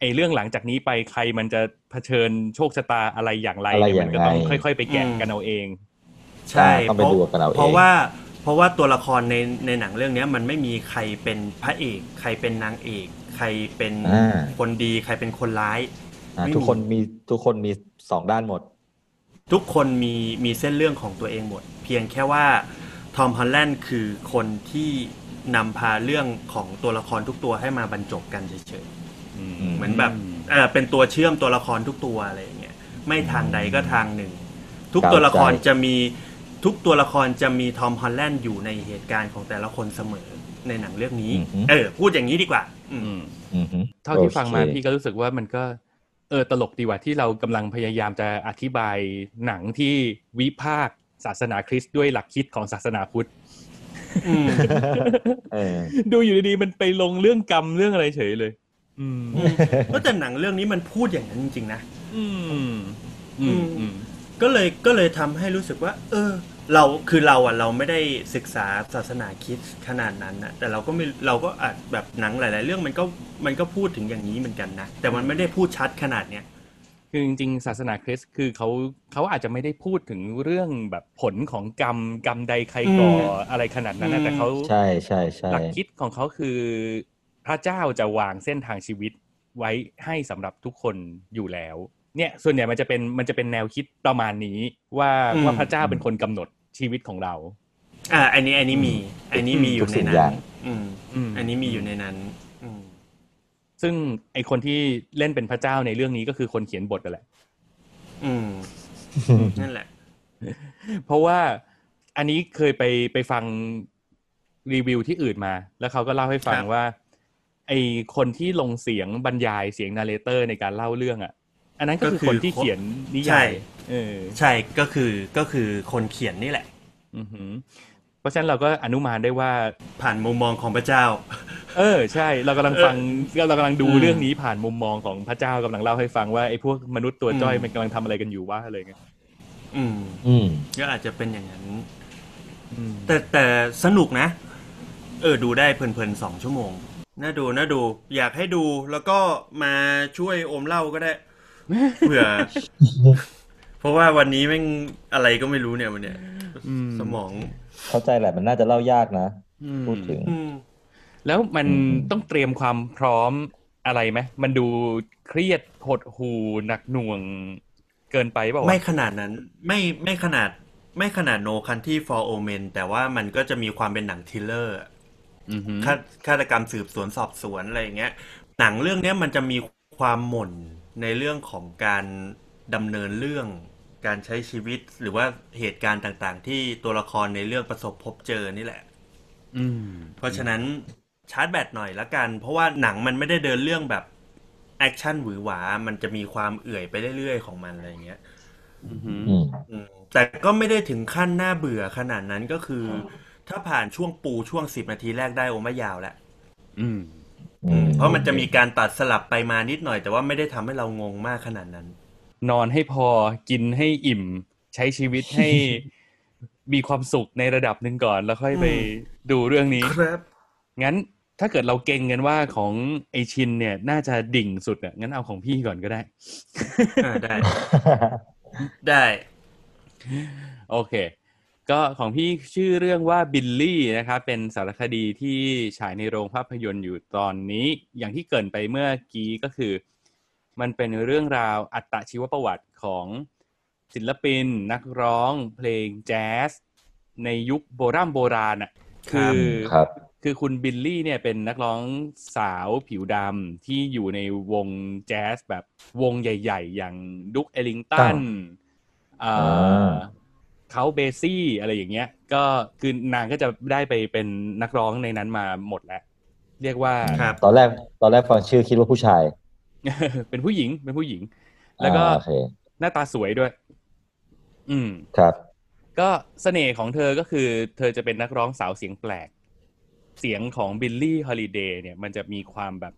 ไอ้เรื่องหลังจากนี้ไปใครมันจะเผชิญโชคชะตาอะไรอย่างไร
อะไร
เนี่ย
อ
มั
ย่าง
นก็ต้อง
ไร
ค่อย ๆ ไปแกะกันเอาเอง
ใช่
ต้องไปดูกันเอาเอง
เพราะว่าเพราะว่าตัวละครในในหนังเรื่องเนี้ยมันไม่มีใครเป็นพระเอก ใครเป็นนางเอก ใครเป็น
อ่า
คนดี ใครเป็นคนร้าย
อะ
ไม่มี
ทุกคนมีทุกคนมีสองด้านหมด
ทุกคนมีมีเส้นเรื่องของตัวเองหมด เพียงแค่ว่า ทอมฮอลแลนด์คือคนที่นำพาเรื่องของตัวละครทุกตัวให้มาบรรจบกันเฉยๆเหมือนแบบเออเป็นตัวเชื่อมตัวละครทุกตัวอะไรอย่างเงี้ยไม่ทางใดก็ทางหนึ่ง ทุกตัวละคร
เข้าใจ
จะมีทุกตัวละครจะมีทอมฮอลแลนด์อยู่ในเหตุการณ์ของแต่ละคนเสมอในหนังเรื่องนี้ เออ พูดอย่างนี้ดีกว่า อืม
อืม
อือฮึ
เท่าที่ฟังมา
โอเค
พี่ก็รู้สึกว่ามันก็ เออตลกดีว่าที่เรากำลังพยายามจะอธิบายหนังที่วิพากษ์ ศาสนาคริสต์ด้วยหลักคิดของศาสนาพุทธ
อืม
เออ
ดูอยู่ดีๆมันไปลงเรื่องกรรมเรื่องอะไรเฉยเลย อืม
ก็แต่หนังเรื่องนี้มันพูดอย่างนั้นจริงๆนะ
อืม อืมอืม
ก็เลยก็เลยทำให้รู้สึกว่า เออ เราคือเราอะเราไม่ได้ศึกษาศาสนาคริดขนาดนั้นนะแต่เราก็ไม่เราก็อาจแบบหนังหลาย ๆ เรื่องมันก็มันก็พูดถึงอย่างนี้เหมือนกันนะแต่มันไม่ได้พูดชัดขนาดเนี้ย
คือจริงๆศาสนาคริสต์คือเขาเขาอาจจะไม่ได้พูดถึงเรื่องแบบผลของกรรมกรรมใดใครก่ออะไรขนาดนั้นนะแต่เขา
ใช่ใช่ใช่
หลักคิดของเขาคือ พระเจ้าจะวางเส้นทางชีวิตไว้ให้สำหรับทุกคนอยู่แล้ว เนี่ยส่วนใหญ่มันจะเป็นมันจะเป็นแนวคิดประมาณนี้ว่า
อืม
ว่าพระเจ้าเป็นคนกำหนดชีวิตของเรา
อ่า อันนี้อันนี้มี อันนี้มีอยู่ในนั้นอืม
อืม
อันนี้มีอยู่ในนั้นอืม
ซึ่งไอคนที่เล่นเป็นพระเจ้าในเรื่องนี้ก็คือคนเขียนบทนั่นแหละ
อืมนั่นแหละ
เพราะว่าอันนี้เคยไปไปฟังรีวิวที่อื่นมา แล้วเขาก็เล่าให้ฟัง
ครับ
ว่า ไอคนที่ลงเสียงบรรยายเสียงนาเรเตอร์ในการเล่าเรื่องอะ อันนั้นก็คือคนที่เขียนนิ
ใช่
ยายเออ
ใช่ก็คือก็คือคนเขียนนี่แหละ
อือหือเพ ราะฉะนั้นเราก็อนุมานได้ว่า
ผ่านมุมมองของพระเจ้า
เออใช่ เรากำลังฟังเรากำลังดู
อืม
เรื่องนี้ผ่านมุมมองของพระเจ้ากำลังเล่าให้ฟังว่าไอ้พวกมนุษย์ตัวจ้อย
อืม
มันกำลังทำอะไรกันอยู่ว่าอะไรเงี้ย
อืม
อืม
ก็อาจจะเป็นอย่างนั้น
อืม
แต่แต่สนุกนะ เออ ดูได้เพลินๆสองชั่วโมงน่าดูน่าดู อยากให้ดูแล้วก็มาช่วยโอมเล่าก็ได้เผื่อ เพราะว่าวันนี้แม่งอะไรก็ไม่รู้เนี่ยวันเนี้ย
อืม
สมอง
เข้าใจแหละมันน่าจะเล่ายากนะ
อืม
พูดถึง
อืม
แล้วมัน
อืม
ต้องเตรียมความพร้อมอะไรไหมมันดูเครียดหดหูหนักหน่วงเกินไปเปล่าวะ
ไม่ขนาดนั้น ไม่ไม่ขนาด ไม่ขนาด No Country for Old Men แต่ว่ามันก็จะมีความเป็นหนัง thriller
อือหือ
ฆาฆาตกรรมสืบสวนสอบสวนอะไรอย่างเงี้ย หนังเรื่องเนี้ยมันจะมีความหม่นในเรื่องของการดำเนินเรื่อง การใช้ชีวิตหรือว่าเหตุการณ์ต่างๆ ที่ตัวละครในเรื่องประสบพบเจอนี่แหละ
อืม
เพราะฉะนั้นชาร์จแบตหน่อยละกัน เพราะว่าหนังมันไม่ได้เดินเรื่องแบบแอคชั่นหวือหวา มันจะมีความเอื่อยไปเรื่อยๆของมันอะไรอย่างเงี้ย
อือหือ
อืม
อืมแต่ก็ไม่ได้ถึงขั้นน่าเบื่อขนาดนั้นก็คือ ถ้าผ่านช่วงปูช่วงสิบนาทีแรกได้โอไม่ยาวแล้ว
อืม
อืม
เพราะมันจะมีการตัดสลับไปมานิดหน่อย แต่ว่าไม่ได้ทำให้เรางงมากขนาดนั้น
นอนให้พอกินให้อิ่ม ใช้ชีวิตให้มีความสุขในระดับหนึ่งก่อน แล้วค่อยไป
อืม
ดูเรื่องนี้
ครับ
งั้นถ้าเกิดเราเก่งกันว่าของไอชินเนี่ย น่าจะดิ่งสุดอะงั้นเอาของพี่ก่อนก็ได้
อ่าได้ ได้
โอเค ก็ของพี่ชื่อเรื่องว่าบิลลี่นะครับ เป็นสารคดีที่ฉายในโรงภาพยนตร์อยู่ตอนนี้ อย่างที่เกรินไปเมื่อกี้ก็คือ มันเป็นเรื่องราวอัตชีวประวัติของศิลปิน นักร้องเพลงแจ๊สในยุคโบราณโบราณอะ
ครั
คื
บ
อ
ครับ
คือคุณบิลลี่เนี่ยเป็นนักร้องสาวผิวดำที่อยู่ในวงแจ๊สแบบวงใหญ่ ๆ อย่างดุกเอลิงตันอ่า
อ่า
เขาเบซี่อะไรอย่างเงี้ย ก็คือนางก็จะได้ไปเป็นนักร้องในนั้นมาหมดแล้ว เรียกว่า
ครับ
ตอนแรกตอนแรกฟังชื่อคิดว่าผู้ชาย
เป็นผู้หญิงเป็นผู้หญิง แล้วก็
อ่าโอเค
หน้าตาสวยด้วย อืม
ครับ
ก็เสน่ห์ของเธอก็คือ เธอจะเป็นนักร้องสาวเสียงแปลก เสียงของบิลลี่ฮอลิเดย์เนี่ย มันจะมีความแบบ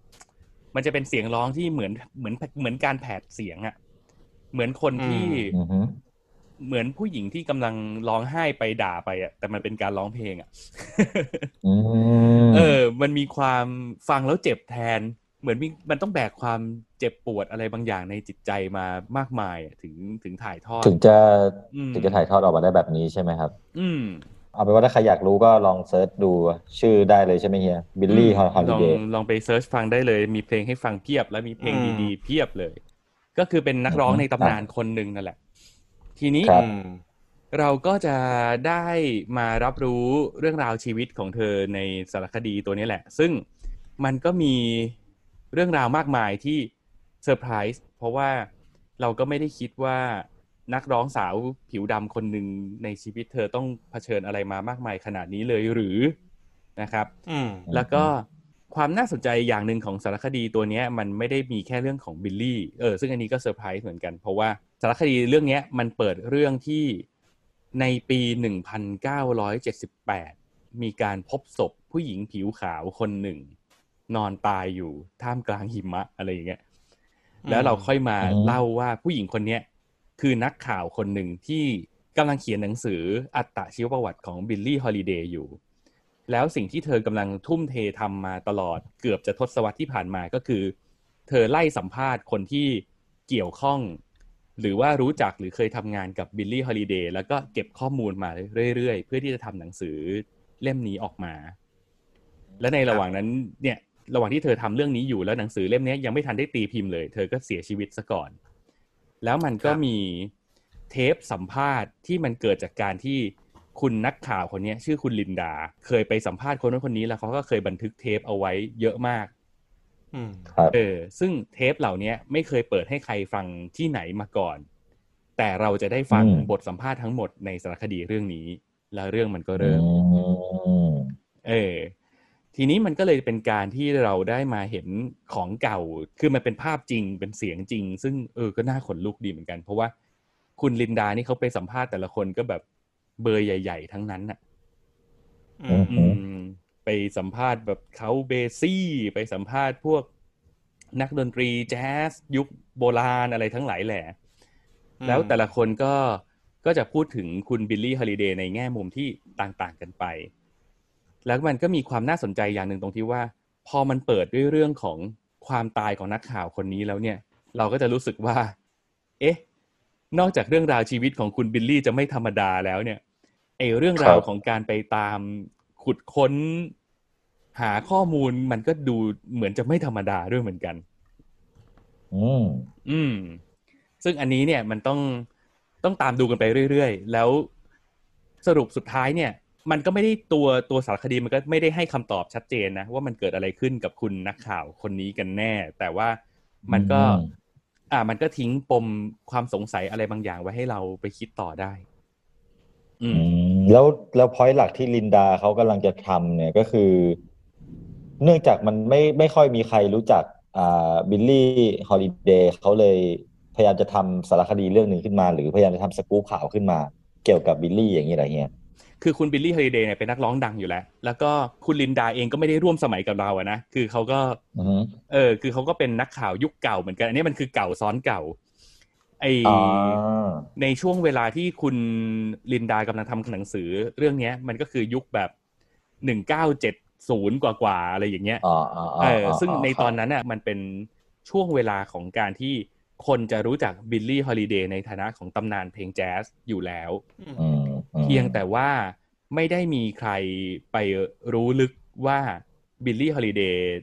มันจะเป็นเสียงร้องที่เหมือนเหมือนเหมือนการแผดเสียงอะเหมือนคนที่
อือฮึ
เหมือนผู้หญิงที่กำลังร้องไห้ไปด่าไปอะแต่มันเป็นการร้องเพลงอะ
อืม
เออ มันมีความฟังแล้วเจ็บแทน เหมือนมีมันต้องแบกความเจ็บปวดอะไรบางอย่างในจิตใจมามากมายอะถึงถึงถ่ายทอด
ถึงจะ
อืม
ถึงจะถ่ายทอดออกมาได้แบบนี้ใช่ไหมครับ
อืม
เอาเป็นว่าถ้าใครอยากรู้ก็ลอง search ดูชื่อได้เลยใช่ไหมเฮียบิลลี่ฮอล
ล
ลี
อง
เดย์
ลองไป search ฟังได้เลย มีเพลงให้ฟังเพียบและมีเพลง
อืม
ดีๆเพียบเลย ก็คือเป็นนักร้องในตำนานคนหนึ่งนั่นแหละ ทีนี้
ครับ
อืม
เราก็จะได้มารับรู้เรื่องราวชีวิตของเธอในสารคดีตัวนี้แหละ ซึ่งมันก็มี เรื่องราวมากมายที่เซอร์ไพรส์เพราะว่าเราก็ไม่ได้คิดว่านักร้องสาวผิวดำคนหนึ่งในชีวิตเธอต้องเผชิญอะไรมามากมายขนาดนี้เลยหรือนะครับ
อืม
แล้วก็ความน่าสนใจอย่างหนึ่งของสารคดีตัวเนี้ยมันไม่ได้มีแค่เรื่องของบิลลี่เออซึ่งอันนี้ก็เซอร์ไพรส์เหมือนกัน เพราะว่าสารคดีเรื่องเนี้ยมันเปิดเรื่องที่ในปี 1978 มีการพบศพผู้หญิงผิวขาวคนหนึ่ง นอนตายอยู่ท่ามกลางหิมะอะไรอย่างเงี้ยแล้วเราค่อยมาเล่าว่าผู้หญิงคนเนี้ยคือนักข่าวคนหนึ่งที่กำลังเขียนหนังสืออัตชีวประวัติของบิลลี่ฮอลิเดย์อยู่ แล้วสิ่งที่เธอกำลังทุ่มเททำมาตลอดเกือบจะทศวรรษที่ผ่านมาก็คือ เธอไล่สัมภาษณ์คนที่เกี่ยวข้อง หรือว่ารู้จักหรือเคยทำงานกับบิลลี่ฮอลิเดย์แล้วก็เก็บข้อมูลมาเรื่อยๆ เพื่อที่จะทำหนังสือเล่มนี้ออกมา และในระหว่างนั้นเนี่ย ระหว่างที่เธอทำเรื่องนี้อยู่แล้วหนังสือเล่มนี้ยังไม่ทันได้ตีพิมพ์เลย เธอก็เสียชีวิตซะก่อน แล้วมันก็มีเทปสัมภาษณ์ที่มันเกิดจากการที่คุณนักข่าวคนนี้ชื่อคุณลินดา เคยไปสัมภาษณ์คนนั้นคนนี้แล้วเขาก็เคยบันทึกเทปเอาไว้เยอะมาก
อืม
ครับ
เออ ซึ่งเทปเหล่านี้ไม่เคยเปิดให้ใครฟังที่ไหนมาก่อน แต่เราจะได้ฟัง
อืม
บทสัมภาษณ์ทั้งหมดในสารคดีเรื่องนี้ แล้วเรื่องมันก็เริ่ม
อืม
เออ ทีนี้มันก็เลยเป็นการที่เราได้มาเห็นของเก่า คือมันเป็นภาพจริง เป็นเสียงจริง ซึ่งเออ ก็น่าขนลุกดีเหมือนกัน เพราะว่าคุณลินดานี่เขาไปสัมภาษณ์แต่ละคนก็แบบเบอร์ใหญ่ ๆ ทั้งนั้นน่ะ
อืม
อืมไปสัมภาษณ์แบบเขาเบซี่ ไปสัมภาษณ์พวกนักดนตรีแจ๊สยุคโบราณอะไรทั้งหลายแหละ แล้วแต่ละคนก็ก็จะพูดถึงคุณบิลลี่ฮอลิเดย์ในแง่มุมที่ต่างๆกันไป แล้วมันก็มีความน่าสนใจอย่างหนึ่งตรงที่ว่า พอมันเปิดด้วยเรื่องของความตายของนักข่าวคนนี้แล้วเนี่ย เราก็จะรู้สึกว่า เอ๊ะ นอกจากเรื่องราวชีวิตของคุณบิลลี่จะไม่ธรรมดาแล้วเนี่ยไอ้เรื่องราว
ครับ
ของการไปตามขุดค้น หาข้อมูลมันก็ดูเหมือนจะไม่ธรรมดาด้วยเหมือนกัน
อืม
อืม ซึ่งอันนี้เนี่ยมันต้องต้องตามดูกันไปเรื่อยๆ แล้วสรุปสุดท้ายเนี่ย มันก็ไม่ได้ตัวตัวสารคดีมันก็ไม่ได้ให้คำตอบชัดเจนนะว่ามันเกิดอะไรขึ้นกับคุณนักข่าวคนนี้กันแน่ แต่ว่ามันก็
อืม
อ่า มันก็ทิ้งปมความสงสัยอะไรบางอย่างไว้ให้เราไปคิดต่อได้ อื
อื
ม
มแล้วแล้วพอยต์หลักที่ลินดาเขากำลังจะทำเนี่ยก็คือ เนื่องจากมันไม่ไม่ค่อยมีใครรู้จัก อ่าบิลลี่ฮอลิเดย์เขาเลยพยายามจะทำสารคดีเรื่องหนึ่งขึ้นมา หรือพยายามจะทำสกู๊ปข่าวขึ้นมา เกี่ยวกับบิลลี่อย่างนี้อะไรเงี้ย
คือคุณบิลลี่ฮอลิเดย์เนี่ยเป็นนักร้องดังอยู่แล้ว แล้วก็คุณลินดาเองก็ไม่ได้ร่วมสมัยกับเราอะนะคือเขาก็
อือฮึ
เออ คือเขาก็เป็นนักข่าวยุคเก่าเหมือนกัน อันนี้มันคือเก่าซ้อนเก่าไอ้
อ่า
ในช่วงเวลาที่คุณลินดากำลังทำหนังสือเรื่องเนี้ยมันก็คือยุคแบบหนึ่งเก้าเจ็ดศูนย์กว่ากว่าๆอะไรอย่างเงี้ย
อ่าอ่า
เอ
อ่า
อ
อ่า
ซึ่งใน
ครับ
ตอนนั้นอะมันเป็นช่วงเวลาของการที่ คนจะรู้จักบิลลี่ฮอลิเดย์ในฐานะของตำนานเพลงแจ๊สอยู่แล้ว
อืมอืม
เพียงแต่ว่าไม่ได้มีใครไปรู้ลึกว่าบิลลี่ฮอลิเดย์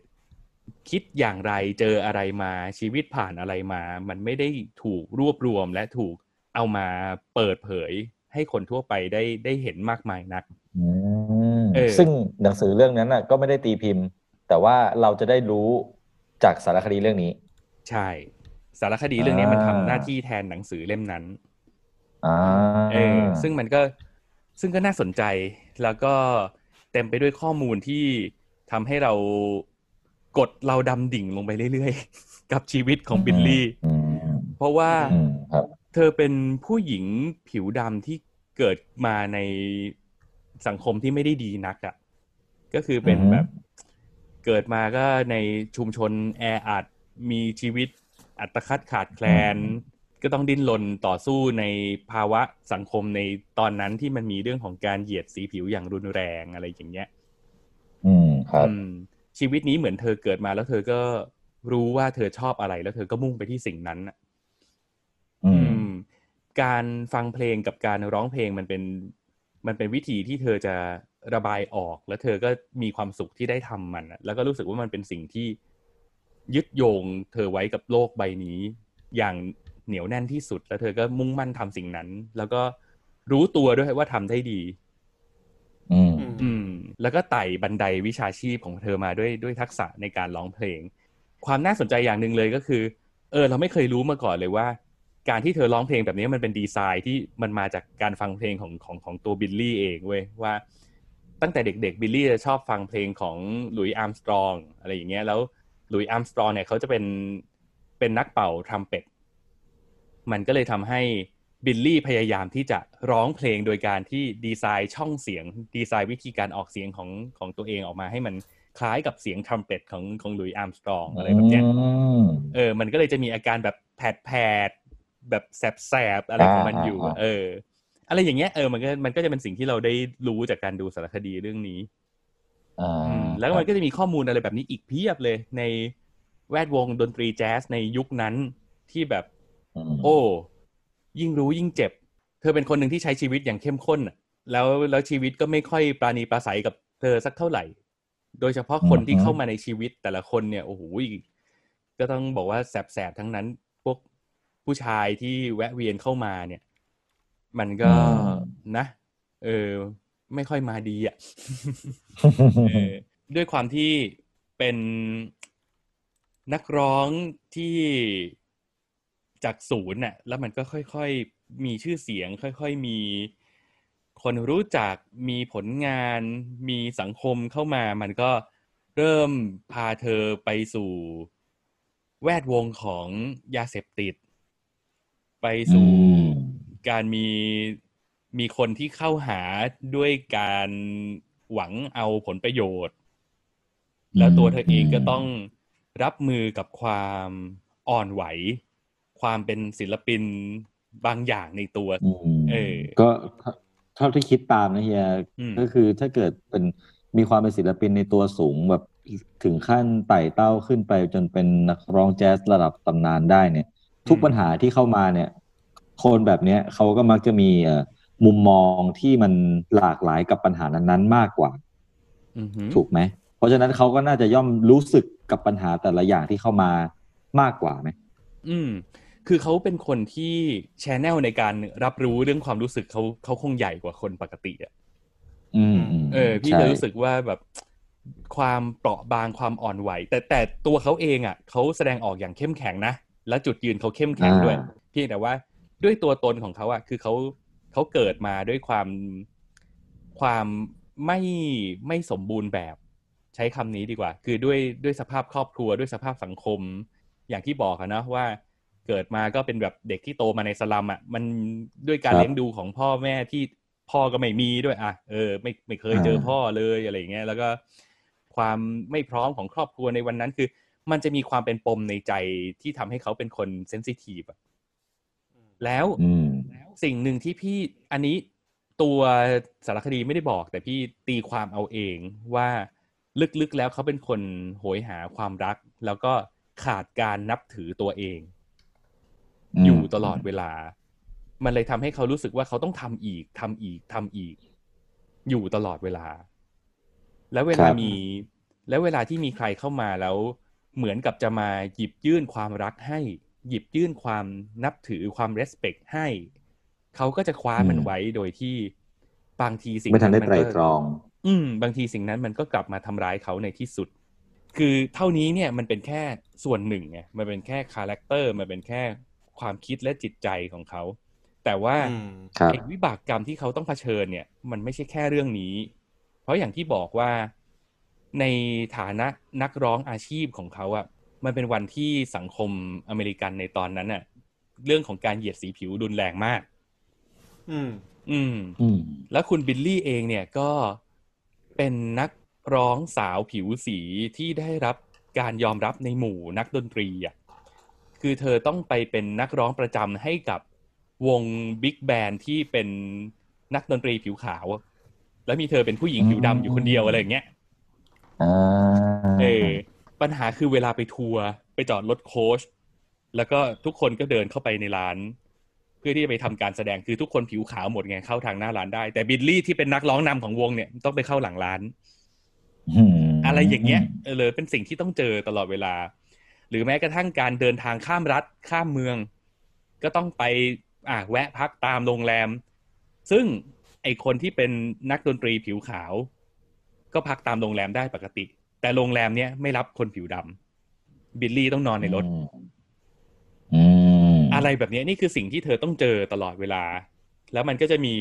คิดอย่างไรเจออะไรมาชีวิตผ่านอะไรมา มันไม่ได้ถูกรวบรวมและถูกเอามาเปิดเผยให้คนทั่วไปได้ได้เห็นมากมายนัก
อืม
เออ
ซึ่งหนังสือเรื่องนั้นน่ะ ก็ไม่ได้ตีพิมพ์ แต่ว่าเราจะได้รู้จากสารคดีเรื่องนี้
ใช่ สารคดีเรื่องนี้มันทำ
อ่า
หน้าที่แทนหนังสือเล่มนั้น
อ่า
เออซึ่งมันก็ซึ่งก็น่าสนใจแล้วก็เต็มไปด้วยข้อมูลที่ทำให้เรากดเราดำดิ่งลงไปเรื่อยๆ กับชีวิตของบิลลี่
อืม
เพราะว่า
อืมครับ
เธอเป็นผู้หญิงผิวดำที่เกิดมาในสังคมที่ไม่ได้ดีนักอะ่ะ ก็คือเป็น
อือฮึ
แบบเกิดมาก็ในชุมชนแออัดมีชีวิต อัตคัดขาดแคลน ก็ต้องดิ้นรนต่อสู้ในภาวะสังคมในตอนนั้นที่มันมีเรื่องของการเหยียดสีผิวอย่างรุนแรงอะไรอย่างเงี้ย
อืมครับ
อืมชีวิตนี้เหมือนเธอเกิดมาแล้วเธอก็รู้ว่าเธอชอบอะไรแล้วเธอก็มุ่งไปที่สิ่งนั้นน่ะ
อืม
อืม การฟังเพลงกับการร้องเพลงมันเป็น มันเป็นวิธีที่เธอจะระบายออก แล้วเธอก็มีความสุขที่ได้ทำมันน่ะแล้วก็รู้สึกว่ามันเป็นสิ่งที่ ยึดโยงเธอไว้กับโลกใบนี้ อย่างเหนียวแน่นที่สุด แล้วเธอก็มุ่งมั่นทำสิ่งนั้น แล้วก็รู้ตัวด้วยว่าทำได้ดี
อืม
อืม
อืม แล้วก็ไต่บันไดวิชาชีพของเธอมาด้วยด้วยทักษะในการร้องเพลง ความน่าสนใจอย่างหนึ่งเลยก็คือ เออ เราไม่เคยรู้มาก่อนเลยว่า การที่เธอร้องเพลงแบบนี้มันเป็นดีไซน์ที่มันมาจากการฟังเพลงของของของตัวบิลลี่เองเว้ยว่าตั้งแต่เด็กๆบิลลี่จะชอบฟังเพลงของหลุยส์อาร์มสตรองอะไรอย่างเงี้ยแล้วห ลุยส์อาร์มสตรองเนี่ยเขาจะเป็นเป็นนักเป่าทรัมเป็ตมันก็เลยทำให้บิลลี่พยายามที่จะร้องเพลงโดยการที่ดีไซน์ช่องเสียง ดีไซน์วิธีการออกเสียงของของตัวเองออกมาให้มันคล้ายกับเสียงทรัมเป็ตของของหลุยส์อาร์มสตรองอะไรแบบเนี้ย
อืม
เออ มันก็เลยจะมีอาการแบบแผดแผดๆแบบแสบแสบๆอะไรของมันอยู่อะ
อ่าอ่า
เออ อะไรอย่างเงี้ยเออมันก็มันก็จะเป็นสิ่งที่เราได้รู้จากการดูสารคดีเรื่องนี้
อ่า
อืม แล้วมันก็จะมีข้อมูลอะไรแบบนี้อีกเพียบเลยในแวดวงดนตรีแจ๊สในยุคนั้นที่แบบ
อืม
โอ้ ยิ่งรู้ยิ่งเจ็บ เธอเป็นคนหนึ่งที่ใช้ชีวิตอย่างเข้มข้นน่ะแล้วแล้วชีวิตก็ไม่ค่อยปราณีปราศัยกับเธอสักเท่าไหร่ โดยเฉพาะคนที่เข้ามาในชีวิตแต่ละคนเนี่ยโอ้โหก็ต้องบอกว่าแสบๆทั้งนั้นพวกผู้ชายที่แวะเวียนเข้ามาเนี่ย มันก็นะ เออ ไม่ค่อยมาดีอะเออด้วยความที่เป็นนักร้องที่จากศูนย์น่ะ แล้วมันก็ค่อยๆมีชื่อเสียง ค่อยๆมีคนรู้จักมีผลงาน มีสังคมเข้ามา มันก็เริ่มพาเธอไปสู่แวดวงของยาเสพติด ไปสู่
อืม
การมี มีคนที่เข้าหาด้วยการหวังเอาผลประโยชน์ แล้วตัวเธอเองก็ต้องรับมือกับความอ่อนไหว ความเป็นศิลปินบางอย่างในตัว
อืม
เออ
ก็เท่าที่คิดตามนะเฮีย
อืม
ก็คือถ้าเกิดเป็นมีความเป็นศิลปินในตัวสูงแบบถึงขั้นไต่เต้าขึ้นไปจนเป็นนักร้องแจ๊สระดับตำนานได้เนี่ย ทุกปัญหาที่เข้ามาเนี่ย คนแบบเนี้ยเขาก็มักจะมีเอ่อ มุมมองที่มันหลากหลายกับปัญหานั้นๆมากกว่า
อือหือ
ถูกไหม เพราะฉะนั้นเขาก็น่าจะย่อมรู้สึกกับปัญหาแต่ละอย่างที่เข้ามามากกว่าไหม
อืม คือเขาเป็นคนที่แชแนลในการรับรู้เรื่องความรู้สึกเขาเขาคงใหญ่กว่าคนปกติอะ
อืมม
เออ พี่
ใช่
จะรู้สึกว่าแบบความเปราะบางความอ่อนไหว แต่แต่ตัวเขาเองอะเขาแสดงออกอย่างเข้มแข็งนะ และจุดยืนเขาเข้มแข็งด้วย เพียงแต่ว่าด้วยตัวตนของเขาอะคือเขา เขาเกิดมาด้วยความความไม่ไม่สมบูรณ์แบบใช้คำนี้ดีกว่า คือด้วยด้วยสภาพครอบครัวด้วยสภาพสังคม อย่างที่บอกอะนะว่าเกิดมาก็เป็นแบบเด็กที่โตมาในสลัมอะมันด้วยการ
ครับ
เลี้ยงดูของพ่อแม่ที่พ่อก็ไม่มีด้วยอะเออไม่ไม่เคยเจอพ่อเลยอะไรอย่างเงี้ยแล้วก็ความไม่พร้อมของครอบครัวในวันนั้นคือ มันจะมีความเป็นปมในใจที่ทำให้เขาเป็นคนเซนซิทีฟอะ แล้ว
อืม
สิ่งหนึ่งที่พี่อันนี้ตัวสารคดีไม่ได้บอก แต่พี่ตีความเอาเองว่าลึกๆแล้วเขาเป็นคนโหยหาความรัก แล้วก็ขาดการนับถือตัวเอง
อืม
อยู่ตลอดเวลา มันเลยทำให้เขารู้สึกว่าเขาต้องทำอีกทำอีกทำอีก อยู่ตลอดเวลา แล้วเวลามี แล้วเวลาที่มีใครเข้ามาแล้ว เหมือนกับจะมาหยิบยื่นความรักให้ หยิบยื่นความนับถือความ respect ให้ เขาก็จะคว้ามันไว้โดยที่บางทีสิ่ง
ไม่ทันได้
มั
ไตร
ก็
ตรอง
อืม บางทีสิ่งนั้นมันก็กลับมาทำร้ายเขาในที่สุด คือเท่านี้เนี่ยมันเป็นแค่ส่วนหนึ่งไงมันเป็นแค่คาแรคเตอร์มันเป็นแค่ความคิดและจิตใจของเขา แต่ว่า
อืม
ครับ
ไอ้วิบากกรรมที่เขาต้องเผชิญเนี่ย มันไม่ใช่แค่เรื่องนี้ เพราะอย่างที่บอกว่าในฐานะนักร้องอาชีพของเขาอะ มันเป็นวันที่สังคมอเมริกันในตอนนั้นอะเรื่องของการเหยียดสีผิวรุนแรงมาก
อืม
อืม
อืม
แล้วคุณบิลลี่เองเนี่ยก็เป็นนักร้องสาวผิวสีที่ได้รับการยอมรับในหมู่นักดนตรีอะ คือเธอต้องไปเป็นนักร้องประจำให้กับวงบิ๊กแบนด์ที่เป็นนักดนตรีผิวขาว แล้วมีเธอเป็นผู้หญิงผิวดำอยู่คนเดียวอะไรอย่างเงี้ย
อ่า
เออ ปัญหาคือเวลาไปทัวร์ไปจอดรถโค้ชแล้วก็ทุกคนก็เดินเข้าไปในร้าน เพื่อที่จะไปทำการแสดงคือทุกคนผิวขาวหมดไงเข้าทางหน้าร้านได้ แต่บิลลี่ที่เป็นนักร้องนำของวงเนี่ยต้องไปเข้าหลังร้าน
ม
อะไรอย่างเงี้ยเออเลยเป็นสิ่งที่ต้องเจอตลอดเวลา หรือแม้กระทั่งการเดินทางข้ามรัฐข้ามเมือง ก็ต้องไปอะแวะพักตามโรงแรม ซึ่งไอคนที่เป็นนักดนตรีผิวขาว ก็พักตามโรงแรมได้ปกติ แต่โรงแรมเนี้ยไม่รับคนผิวดำบิลลี่ต้องนอนในรถ
อืมอืม
อะไรแบบนี้นี่คือสิ่งที่เธอต้องเจอตลอดเวลา แล้วมันก็จะมี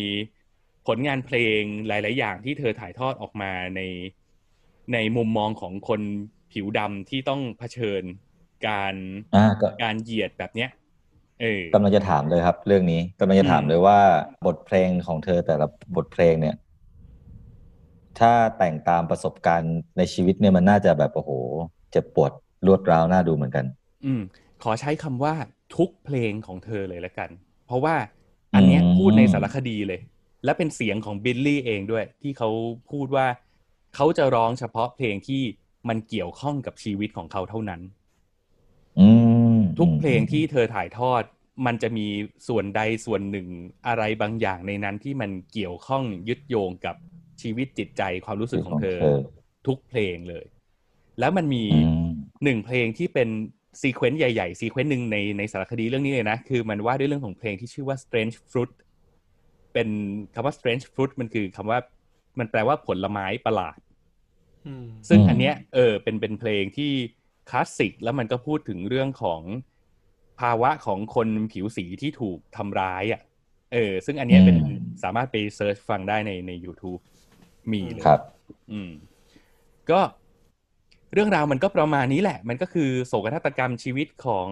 ผลงานเพลงหลาย ๆ อย่างที่เธอถ่ายทอดออกมาในในมุมมองของคนผิวดำที่ต้องเผชิญการ
อ่าก็
การเหยียดแบบเนี้ยเออ
กำลังจะถามเลยครับ เรื่องนี้กำลังจะถาม
อืม
เลยว่าบทเพลงของเธอแต่ละบทเพลงเนี่ย ถ้าแต่งตามประสบการณ์ในชีวิตเนี่ยมันน่าจะแบบโอ้โหเจ็บปวดรวดร้าวน่าดูเหมือนกัน
อืม ขอใช้คำว่าทุกเพลงของเธอเลยละกัน เพราะว่าอันเนี้ย
อืม
พูดในสารคดีเลย และเป็นเสียงของบิลลี่เองด้วย ที่เขาพูดว่าเขาจะร้องเฉพาะเพลงที่มันเกี่ยวข้องกับชีวิตของเขาเท่านั้น
อืม
ทุกเพลงที่เธอถ่ายทอด มันจะมีส่วนใดส่วนหนึ่งอะไรบางอย่างในนั้นที่มันเกี่ยวข้องยึดโยงกับ ชีวิตจิตใจความรู้สึกของเธอ ทุกเพลงเลย แล้วมันมี
อืม
หนึ่งเพลงที่เป็นsequence ใหญ่ๆ sequence หนึ่งในในสารคดีเรื่องนี้เลยนะ คือมันว่าด้วยเรื่องของเพลงที่ชื่อว่า strange fruit เป็นคำว่า strange fruit มันคือคำว่า มันแปลว่าผลไม้ประหลาด
อืม
ซึ่ง
อืม
อันเนี้ยเออเป็นเป็นเพลงที่คลาสสิกแล้วมันก็พูดถึงเรื่องของภาวะของคนผิวสีที่ถูกทำร้ายอะ เออ ซึ่งอันเนี้ยเป็นสามารถไป search ฟังได้ในใน YouTube มีเลย
ครับ
อืม ก็เรื่องราวมันก็ประมาณนี้แหละ มันก็คือโศกนาฏกรรมชีวิตของ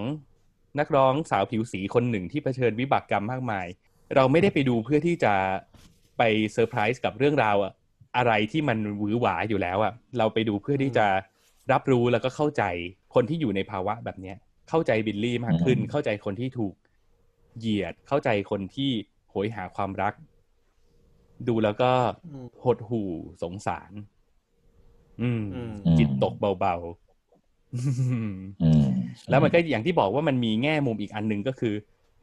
นักร้องสาวผิวสีคนหนึ่งที่เผชิญวิบากกรรมมากมาย เราไม่ได้ไปดูเพื่อที่จะไปเซอร์ไพรส์กับเรื่องราวอะอะไรที่มันหวือหวาอยู่แล้วอะเราไปดูเพื่อที่จะรับรู้แล้วก็เข้าใจคนที่อยู่ในภาวะแบบเนี้ย เข้าใจบิลลี่มากขึ้น
อืม
เข้าใจคนที่ถูกเหยียด เข้าใจคนที่โหยหาความรัก ดูแล้วก็
อืม
หดหู่สงสาร อืม
อืม
จิตตกเบาๆ
อืม
แล้วมันก็อย่างที่บอกว่ามันมีแง่มุมอีกอันหนึ่งก็คือ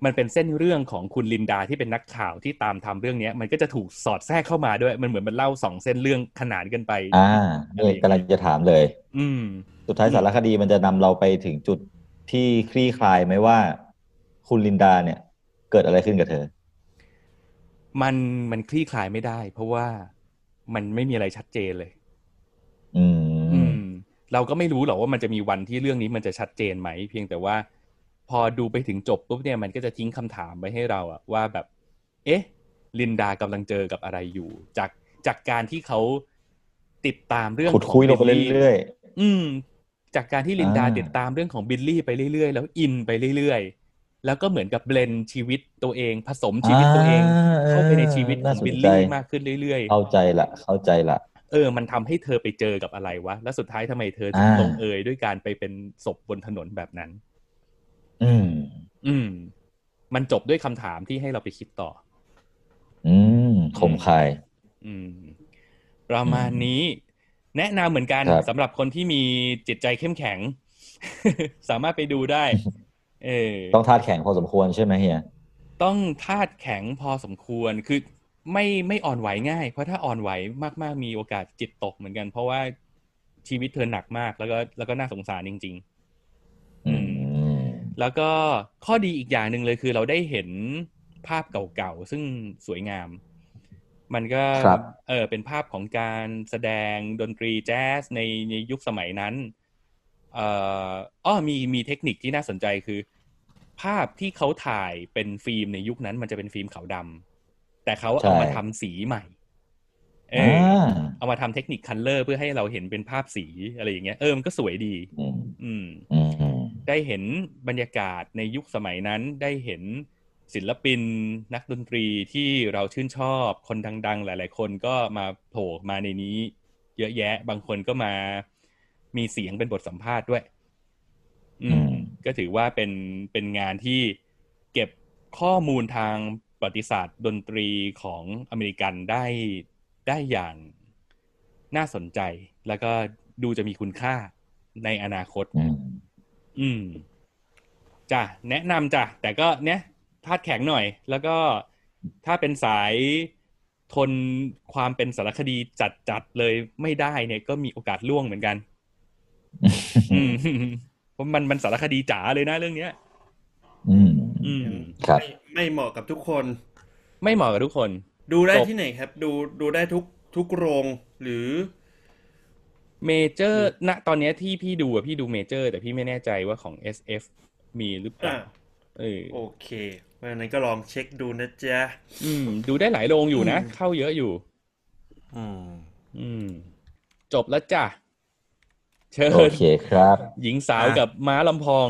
มันเป็นเส้นเรื่องของคุณลินดาที่เป็นนักข่าวที่ตามทำเรื่องเนี้ย มันก็จะถูกสอดแทรกเข้ามาด้วย มันเหมือนมันเล่าสองเส้นเรื่องขนานกันไป
อ่านี่กำลังจะถามเลย
อืม
สุดท้ายสารคดีมันจะนำเราไปถึงจุดที่คลี่คลายไหมว่า คุณลินดาเนี่ย เกิดอะไรขึ้นกับเธอ
มันมันคลี่คลายไม่ได้ เพราะว่ามันไม่มีอะไรชัดเจนเลย
อื
อื
ม
มเราก็ไม่รู้หรอกว่ามันจะมีวันที่เรื่องนี้มันจะชัดเจนไหม เพียงแต่ว่า พอดูไปถึงจบปุ๊บเนี่ยมันก็จะทิ้งคำถามไว้ให้เราอะว่าแบบ เอ๊ะ ลินดากำลังเจอกับอะไรอยู่ จากจากการที่เขาติดตามเรื่อง
ขุดคุยลงไป
บิลลี่
เรื่อย
อืม จากการที่ลินดา
อ่า
ติดตามเรื่องของบิลลี่ไปเรื่อยๆ แล้วอินไปเรื่อยๆ แล้วก็เหมือนกับเบลนชีวิตตัวเอง ผสม
ๆ
ชีวิตตัวเอง
อ่
เข้าไปในชีวิตข
น่า
อง
สน
บิล
ใจ
ลี่มากขึ้นเรื่อย
เข้าใจละ เข้าใจละ
ๆเออ มันทำให้เธอไปเจอกับอะไรวะ แล้วสุดท้ายทำไมเธอถึง
อ่า
ลงเอยด้วยการไปเป็นศพบนถนนแบบนั้น
อืม
อืม มันจบด้วยคำถามที่ให้เราไปคิดต่อ
อืมคมคาย
อืม ประมาณนี้ แนะนำเหมือนกัน
ครับ
สำหรับคนที่มีจิตใจเข้มแข็ง สามารถไปดูได้ เออ
ต้องธาตุแข็งพอสมควรใช่ไหมเฮีย
ต้องธาตุแข็งพอสมควรคือไม่ไม่อ่อนไหวง่าย เพราะถ้าอ่อนไหวมาก ๆ มีโอกาสจิตตกเหมือนกัน เพราะว่าชีวิตเธอหนักมาก แล้วก็แล้วก็น่าสงสารจริง
อืม
ๆแล้วก็ข้อดีอีกอย่างหนึ่งเลยคือเราได้เห็นภาพเก่าๆ ซึ่งสวยงาม มันก็
ครับ
เออเป็นภาพของการแสดงดนตรีแจ๊สในในยุคสมัยนั้นเอ่ออ้อมีมีเทคนิคที่น่าสนใจคือ ภาพที่เขาถ่ายเป็นฟิล์มในยุคนั้นมันจะเป็นฟิล์มขาวดำแต่เขาเอามา
ใช่
ทำสีใหม่ เอ
อ่
อาเอามาทำ Technicolor เพื่อให้เราเห็นเป็นภาพสีอะไรอย่างเงี้ยเออมันก็สวยดี
อืม
อืม
อืมอืม
ได้เห็นบรรยากาศในยุคสมัยนั้นได้เห็นศิลปินนักดนตรีที่เราชื่นชอบคนดัง ๆ หลาย ๆ คนก็มาโผล่มาในนี้ เยอะแยะ บางคนก็มา มีเสียงเป็นบทสัมภาษณ์ด้วย อื
อื
ม
ม
ก็ถือว่าเป็นเป็นงานที่เก็บข้อมูลทางประวัติศาสตร์ดนตรีของอเมริกันได้ได้อย่างน่าสนใจ แล้วก็ดูจะมีคุณค่าในอนาคต
อืม
อืมจ้ะแนะนำจ้ะแต่ก็เนี้ยธาตุแข็งหน่อย แล้วก็ถ้าเป็นสายทนความเป็นสารคดีจัดจัดๆเลยไม่ได้เนี่ยก็มีโอกาสล่วงเหมือนกันอืม เพราะมันมันสารคดีจ๋าเลยนะเรื่องเนี้ย
อืม
อืม
ครับ
ไม่ไม่เหมาะกับทุกคน
ไม่เหมาะกับทุกคน
ดูได้
จบ
ที่ไหนครับ ดูดูได้ทุกทุกโรงหรือ
เมเจอร์ณตอนเนี้ยที่พี่ดูอะพี่ดูเมเจอร์ แต่พี่ไม่แน่ใจว่าของ SF มีหรือเปล่า
อ่า
เออ
โอเคเพราะฉะนั้นก็ลองเช็คดูนะจ๊ะ
อืม ดูได้หลายโรงอยู่นะ
อืม
เข้าเยอะอยู่
อืม
อืม จบแล้วจ้ะ เชิญ
โอเคครับ
หญิงสาวกับม้าลำพอง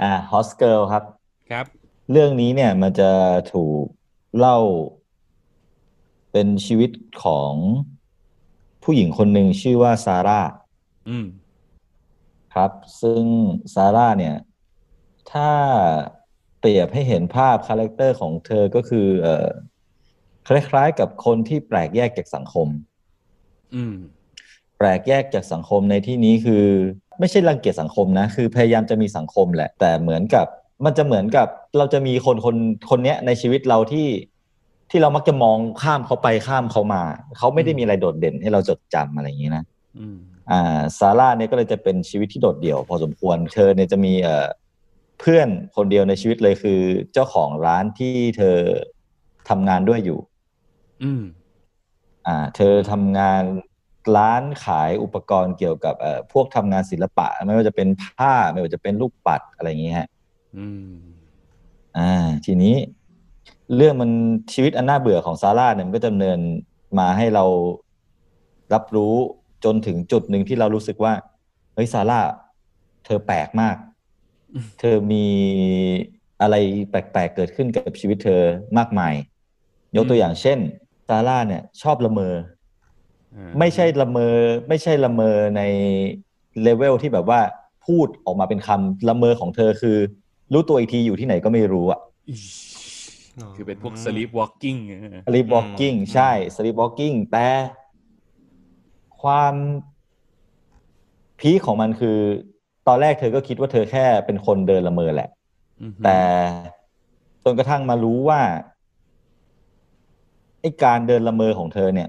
อ่า Horse Girl ครับ
ครับ
เรื่องนี้เนี่ยมันจะถูกเล่า เป็นชีวิตของผู้หญิงคนหนึ่งชื่อว่าซาร่า
อืม
ครับ ซึ่งซาร่าเนี่ย ถ้าเปรียบให้เห็นภาพ character ของเธอก็คือ เอ่อคล้ายๆกับคนที่แปลกแยกจากสังคม
อืม
แปลกแยกจากสังคมในที่นี้คือ ไม่ใช่รังเกียจสังคมนะ คือพยายามจะมีสังคมแหละ แต่เหมือนกับมันจะเหมือนกับเราจะมีคนคนคนเนี้ยในชีวิตเราที่ที่เรามักจะมองข้ามเขาไปข้ามเขามา เขาไม่ได้มีอะไรโดดเด่นให้เราจดจำอะไรอย่างนี้นะ
อืม
อ่าซาร่าเนี่ยก็เลยจะเป็นชีวิตที่โดดเดี่ยว พอสมควรเธอเนี่ยจะมีเอ่อเพื่อนคนเดียวในชีวิตเลยคือ เจ้าของร้านที่เธอทำงานด้วยอยู่
อืม
อ่า เธอทำงาน ร้านขายอุปกรณ์เกี่ยวกับเอ่อพวกทำงานศิลปะ ไม่ว่าจะเป็นผ้า ไม่ว่าจะเป็นลูกปัดอะไรอย่างนี้ฮะ
อืม
อ่า ทีนี้ เรื่องมันชีวิตอันน่าเบื่อของซาร่าเนี่ยมันก็ดำเนินมาให้เรารับรู้จนถึงจุดหนึ่งที่เรารู้สึกว่า เฮ้ยซาร่า เธอแปลกมาก เธอมีอะไรแปลกๆเกิดขึ้นกับชีวิตเธอมากมาย ยกตัวอย่างเช่นซาร่าเนี่ย ชอบละเมอ
อ่า
ไม่ใช่ละเมอไม่ใช่ละเมอในเลเวลที่แบบว่าพูดออกมาเป็นคำละเมอของเธอคือ รู้ตัวอีกทีอยู่ที่ไหนก็ไม่รู้อะ
คือเป็นพวก sleep walking เออ
sleep walking ใช่ sleep walking แต่ความพีคของมันคือ ตอนแรกเธอก็คิดว่าเธอแค่เป็นคนเดินละเมอแหละ
อืม
แต่จนกระทั่งมารู้ว่าไอ้การเดินละเมอของเธอเนี่ย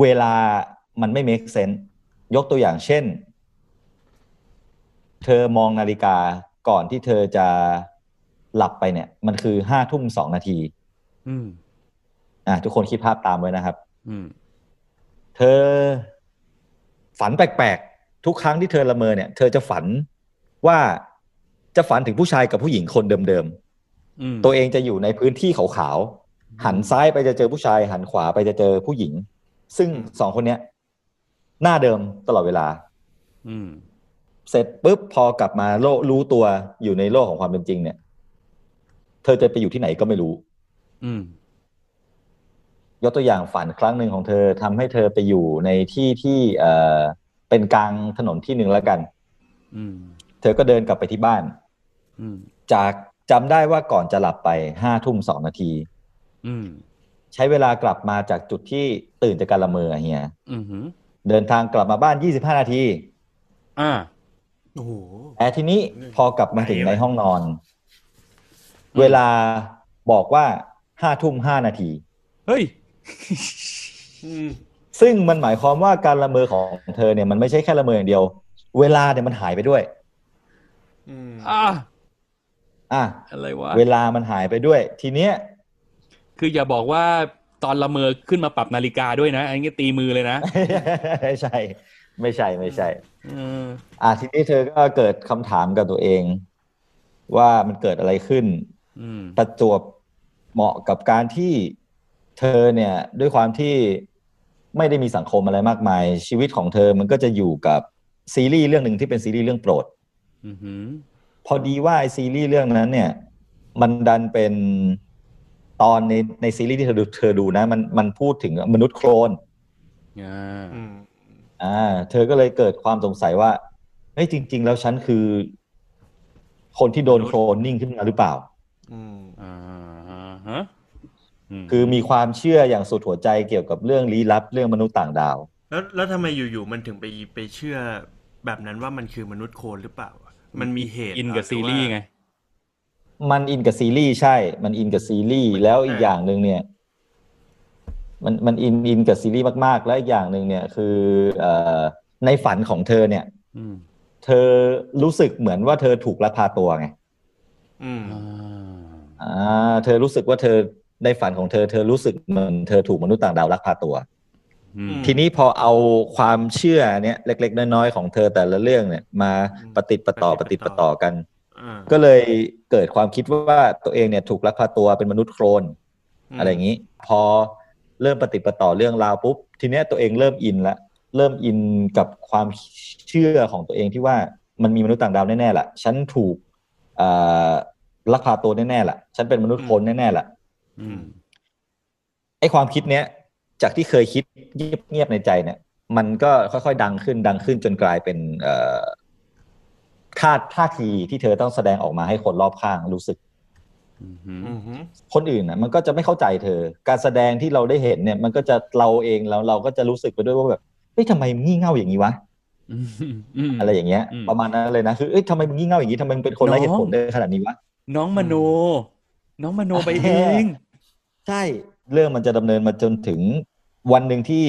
เวลามันไม่ make sense ยกตัวอย่างเช่น เธอมองนาฬิกาก่อนที่เธอจะหลับไปเนี่ย มันคือห้าทุ่มสองนาที
อืม
อะทุกคนคิดภาพตามไว้นะครับ
อืม
เธอฝันแปลกๆ ทุกครั้งที่เธอละเมอเนี่ย เธอจะฝันว่าจะฝันถึงผู้ชายกับผู้หญิงคนเดิม
อืม
ๆตัวเองจะอยู่ในพื้นที่ขาวๆหันซ้ายไปจะเจอผู้ชาย หันขวาไปจะเจอผู้หญิง ซึ่งสองคนเนี้ย หน้าเดิมตลอดเวลา
อืม
เสร็จปุ๊บพอกลับมาโลกรู้ตัวอยู่ในโลกของความเป็นจริง เนี่ย เธอจะไปอยู่ที่ไหนก็ไม่รู้
อืม
ยกตัวอย่างฝันครั้งหนึ่งของเธอทำให้เธอไปอยู่ในที่ที่เอ่อเป็นกลางถนนที่หนึ่งแล้วกัน
อืม
เธอก็เดินกลับไปที่บ้าน
อืม
จากจำได้ว่าก่อนจะหลับไปห้าทุ่มสองนาที
อืม
ใช้เวลากลับมาจากจุดที่ตื่นจากการละเมอเฮีย
อืมหืม
เดินทางกลับมาบ้านยี่สิบห้านาที
อ่า
โอ้โห
แต่ทีนี้พอกลับมาถึงในห้องนอน
อืม
เวลาบอกว่าห้าทุ่มห้านาที
เฮ้ย
อืม
ซึ่งมันหมายความว่าการละเมอของเธอเนี่ยมันไม่ใช่แค่ละเมออย่างเดียว เวลาเนี่ยมันหายไปด้วย
อืม
อ่า
อะ
อะไรวะ
เวลามันหายไปด้วย ทีเนี้ย
คืออย่าบอกว่าตอนละเมอขึ้นมาปรับนาฬิกาด้วยนะอันนี้ตีมือเลยนะ
ไม่ใช่ไม่ใช่ไม่ใช่
เออ
อะทีนี้เธอก็เกิดคำถามกับตัวเอง ว่ามันเกิดอะไรขึ้น
อืม
ประจวบเหมาะกับการที่เธอเนี่ย ด้วยความที่ไม่ได้มีสังคมอะไรมากมาย ชีวิตของเธอมันก็จะอยู่กับซีรีส์เรื่องหนึ่งที่เป็นซีรีส์เรื่องโปรด
อืมหืม
พอดีว่าไอซีรีส์เรื่องนั้น เนี่ย มันดันเป็น ตอนในในซีรีส์ที่เธอดูเธอดูนะ มันมันพูดถึงมนุษย์โคลน
อ่า
อืม
อ่าเธอก็เลยเกิดความสงสัยว่าเฮ้ยจริง ๆ แล้วฉันคือ คนที่โดนโคลนนิ่งขึ้นมาหรือเปล่า
อืม
อ่าฮะม
คือมีความเชื่ออย่างสุดหัวใจเกี่ยวกับเรื่องลี้ลับเรื่องมนุษย์ต่างดาว
แล้วแล้วทำไมอยู่ๆมันถึงไปไปเชื่อแบบนั้นว่ามันคือมนุษย์โคลนหรือเปล่า มันมีเหตุ
อินกับ
ห
ซี
ว่า
รีส์ไง
มันอินกับซีรีส์ใช่ มันอินกับซีรีส์แล้วอีกอย่างหนึ่งเนี่ย มันมันอินอินกับซีรีส์มากๆ แล้วอีกอย่างหนึ่งเนี่ยคือเอ่อในฝันของเธอเนี่ย
อืม
เธอรู้สึกเหมือนว่าเธอถูกลักพาตัวไง
อืม
อ่า
อ่า เธอรู้สึกว่าเธอในฝันของเธอ เธอรู้สึกเหมือนเธอถูกมนุษย์ต่างดาวลักพาตัว
อืม
ทีนี้พอเอาความเชื่อเนี่ยเล็ก ๆ น้อยๆของเธอแต่ละเรื่องเนี่ย มาปฏิดประต่อปฏิดประต่อกัน
อ่า
ก็เลยเกิดความคิดว่าตัวเองเนี่ยถูกลักพาตัวเป็นมนุษย์โครนอะไรอย่างนี้ พอเริ่มปฏิดประต่อเรื่องราวปุ๊บทีเนี้ยตัวเองเริ่มอินละเริ่มอินกับความเชื่อของตัวเองที่ว่ามันมีมนุษย์ต่างดาวแน่ๆล่ะ ฉันถูกเอ่อลักพาตัวแน่ๆล่ะ ฉันเป็นมนุษย์โคลนแน่ๆล่ะ
อืม
ไอ้ความคิดเนี้ย จากที่เคยคิดเงียบๆในใจเนี่ย มันก็ค่อยๆ ดังขึ้นดังขึ้นจนกลายเป็นเอ่อ ท่าท่าทีที่เธอต้องแสดงออกมาให้คนรอบข้างรู้สึก
อืมฮึ
อือหือ
คนอื่นนะมันก็จะไม่เข้าใจเธอ การแสดงที่เราได้เห็นเนี่ย มันก็จะเราเองแล้วเราก็จะรู้สึกไปด้วยว่าแบบเฮ้ยทำไมมึงงี่เง่าอย่างนี้วะ
อืมอืม
อะไรอย่างเงี้ย
อืม
ประมาณนั้นเลยนะคือเอ้ยทำไมมึงงี่เง่าอย่างนี้ทำไมมึงเป็นคนไร้เหตุผลได้ขนาดนี้วะ
น้องมโน น้องมโนไปเอง
ใช่เรื่องมันจะดำเนินมาจนถึงวันหนึ่งที่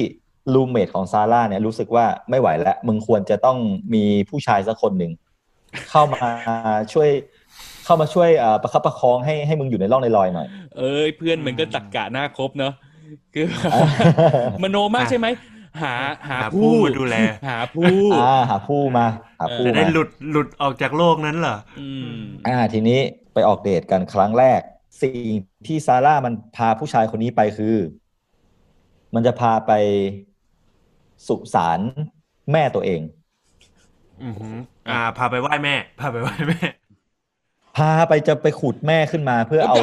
รูมเมทของซาร่าเนี่ยรู้สึกว่าไม่ไหวแล้ว มึงควรจะต้องมีผู้ชายสักคนหนึ่ง เข้ามาช่วยเข้ามาช่วยเอ่อประคับประคองให้ให้มึงอยู่ในร่องในรอยหน่อย
เอ้ยเพื่อนมันก็ตักกะหน้าครบเนาะคือมโนมากใช่ไหมหาหา
หาผู้
ผู้
มาดูแล
หาผู้
อ่าหาผู้มาหาผู้
จะได้
มา
หลุดหลุดออกจากโลกนั้นเหรอ
อืม
อ่า ทีนี้ไปออกเดทกันครั้งแรก สิ่งที่ซาร่ามันพาผู้ชายคนนี้ไปคือ มันจะพาไปสุสานแม่ตัวเอง
อือหืออ่า พาไปไหว้แม่ พาไปไหว้แม่
พาไปจะไปขุดแม่ขึ้นมาเพื่อเอา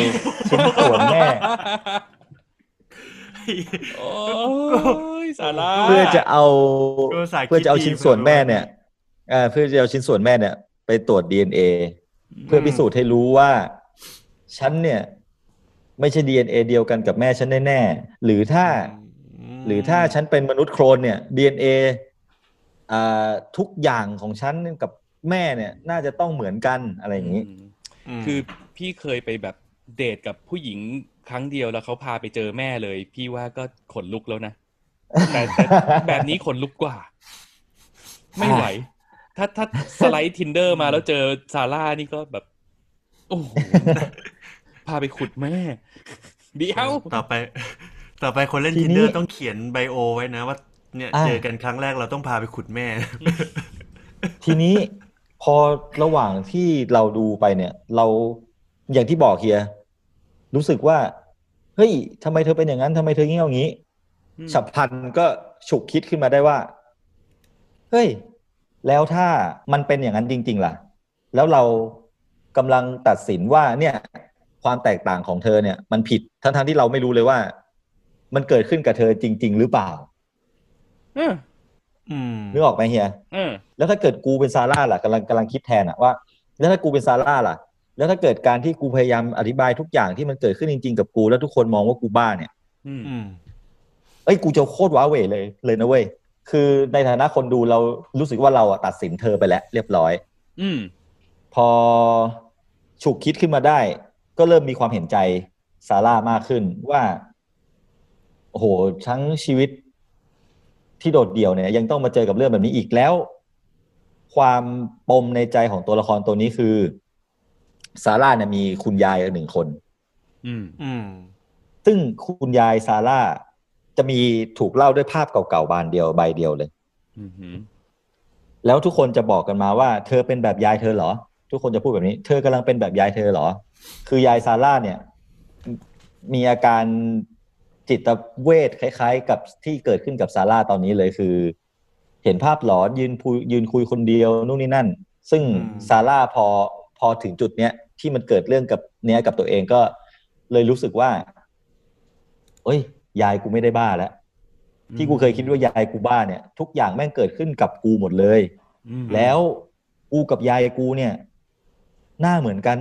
ชิ้นส่วนแม่
โอ้ยสาระ
เพื่อจะเอา
ก็อุตส่าห์คิด
เพื่อจะเอาชิ้นส่วนแม่เนี่ย
ดี
เอ่อเพื่อจะเอาชิ้นส่วนแม่เนี่ย ไปตรวจ DNA เพื่อพิสูจน์ให้รู้ว่า ฉันเนี่ย ไม่ใช่ DNA เดียวกันกับแม่ฉันแน่ๆหรือถ้า หรือถ้าฉันเป็นมนุษย์โคลนเนี่ย DNA อ่า ทุกอย่างของฉันกับแม่เนี่ยน่าจะต้องเหมือนกันอะไรอย่างนี้
ม
คือพี่เคยไปแบบเดทกับผู้หญิงครั้งเดียวแล้วเขาพาไปเจอแม่เลย พี่ว่าก็ขนลุกแล้วนะแต่แต่แบบนี้ขนลุกกว่า ไม่ไหว ถ้าถ้าสไลด์ทินเดอร์มาแล้วเจอซาร่านี่ก็แบบ โอ้โหพาไปขุดแม่ เดี๋ยว
ต่อไป ต่อไปคนเล่น
ที
ทิ
นี้
นเดอร์ต้องเขียนไบโอไว้นะว่า เนี่ย
อ่า
เจอกันครั้งแรกเราต้องพาไปขุดแม่
ทีนี้พอระหว่างที่เราดูไปเนี่ย เราอย่างที่บอกเฮีย รู้สึกว่า เฮ้ยทำไมเธอเป็นอย่างนั้นทำไมเธอเงี้ยอย่างนี้
อืม
ฉับพลันก็ฉุกคิดขึ้นมาได้ว่า เฮ้ย แล้วถ้ามันเป็นอย่างนั้นจริง ๆ ล่ะ แล้วเรากำลังตัดสินว่าเนี่ย ความแตกต่างของเธอเนี่ย มันผิดทั้งๆที่เราไม่รู้เลยว่า มันเกิดขึ้นกับเธอจริง ๆ หรือเปล่า
เออ
อืม
นึกออกไหมเฮีย
เออ
แล้วถ้าเกิดกูเป็นซาร่าล่ะกำลังกำลังคิดแทนอะว่า แล้วถ้ากูเป็นซาร่าล่ะ แล้วถ้าเกิดการที่กูพยายามอธิบายทุกอย่างที่มันเกิดขึ้นจริง ๆ กับกู แล้วทุกคนมองว่ากูบ้าเนี่ย
อืม
อืม
เอ้ยกูจะโคตรว้าเหวเลยเลยนะเว้ยคือในฐานะคนดูเรารู้สึกว่าเราอะตัดสินเธอไปแล้ว เรียบร้อย
อืม
พอฉุกคิดขึ้นมาได้ ก็เริ่มมีความเห็นใจซาร่ามากขึ้นว่าโอ้โหทั้งชีวิต ที่โดดเดี่ยวเนี่ยยังต้องมาเจอกับเรื่องแบบนี้อีกแล้ว ความปมในใจของตัวละครตัวนี้คือซาร่าเนี่ยมีคุณยายหนึ่งคน
อืม
อืม
ซึ่งคุณยายซาร่าจะมีถูกเล่าด้วยภาพเก่าๆบานเดียวใบเดียวเลย
อืมอืม
แล้วทุกคนจะบอกกันมาว่า เธอเป็นแบบยายเธอเหรอ ทุกคนจะพูดแบบนี้ เธอกำลังเป็นแบบยายเธอเหรอ คือยายซาร่าเนี่ย มีอาการ จิตเวทคล้ายๆ กับที่เกิดขึ้นกับซาร่าตอนนี้เลยคือ เห็นภาพหลอนยืนพูยืนคุยคนเดียวนู่นนี่นั่น ซึ่ง
อืม
ซาร่าพอพอถึงจุดเนี้ยที่มันเกิดเรื่องกับเนี้ยกับตัวเองก็เลยรู้สึกว่า เอ้ย ยายกูไม่ได้บ้าแล้วที่กูเคยคิดว่ายายกูบ้าเนี่ย ทุกอย่างแม่งเกิดขึ้นกับกูหมดเลย
อืม
แล้วกูกับยายกูเนี่ย หน้าเหมือนกัน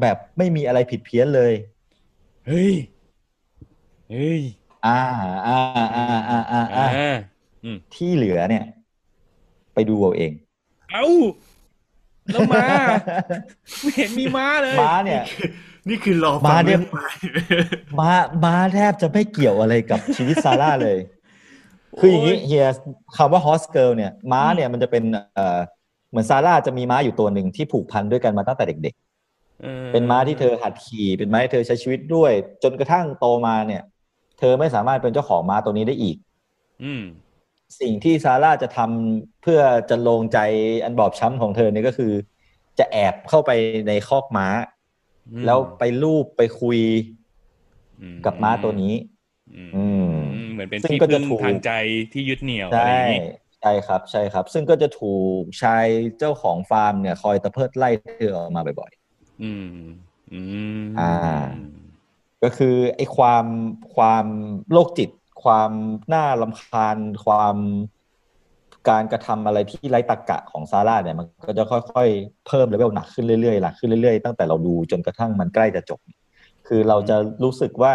แบบไม่มีอะไรผิดเพี้ยนเลย
เฮ้ย เฮ้ย
อ่าอ่าอ่าอ่าอ่า
อ่า
อ่า
อืม
ที่เหลือเนี่ย ไปดูเอาเอง
เอ้าแล้วม้าไม่เห็นมีม้าเลย
ม้าเนี่ย
นี่คือรอฟัง
ม้าเนี่ย
เรื่องใหม่
ม้าม้าแทบจะไม่เกี่ยวอะไรกับชีวิตซาร่าเลย คืออย่างนี้เฮียคำว่า Horse Girl เนี่ย ม้าเนี่ยมันจะเป็นเอ่อเหมือนซาร่าจะมีม้าอยู่ตัวหนึ่งที่ผูกพันด้วยกันมาตั้งแต่เด็ก
ออ
ๆเป็นม้าที่เธอหัดขี่เป็นม้าที่เธอใช้ชีวิตด้วย จนกระทั่งโตมาเนี่ย เธอไม่สามารถเป็นเจ้าของม้าตัวนี้ได้อีก
อืม
สิ่งที่ซาร่าจะทำเพื่อจะลงใจอันบอบช้ำของเธอเนี่ยก็คือ จะแอบเข้าไปในคอกม้า
อืม
แล้วไปลูบไปคุย
อืม
กับม้าตัวนี้
อืม
อืม
อืมเหมือนเป็น
ซึ่ง
ที่
ก็จะ
พึ่ง
ถูก
ทางใจที่ยึดเหนี่ยวอะ
ใช่
ไรอย่างนี้
ใช่ครับ ใช่ครับ ซึ่งก็จะถูกชายเจ้าของฟาร์มเนี่ย คอยตะเพิดไล่เธอออกมาบ่อย
อืม อืม
อ่า ก็คือไอ้ความความโรคจิต ความน่ารำคาญ ความการกระทำอะไรที่ไร้ตรรกะของซาร่าเนี่ยมันก็จะค่อยๆ เพิ่มเลเวลหนักขึ้นเรื่อยๆหนักขึ้นเรื่อยๆ ตั้งแต่เราดูจนกระทั่งมันใกล้จะจบ คือเราจะรู้สึกว่า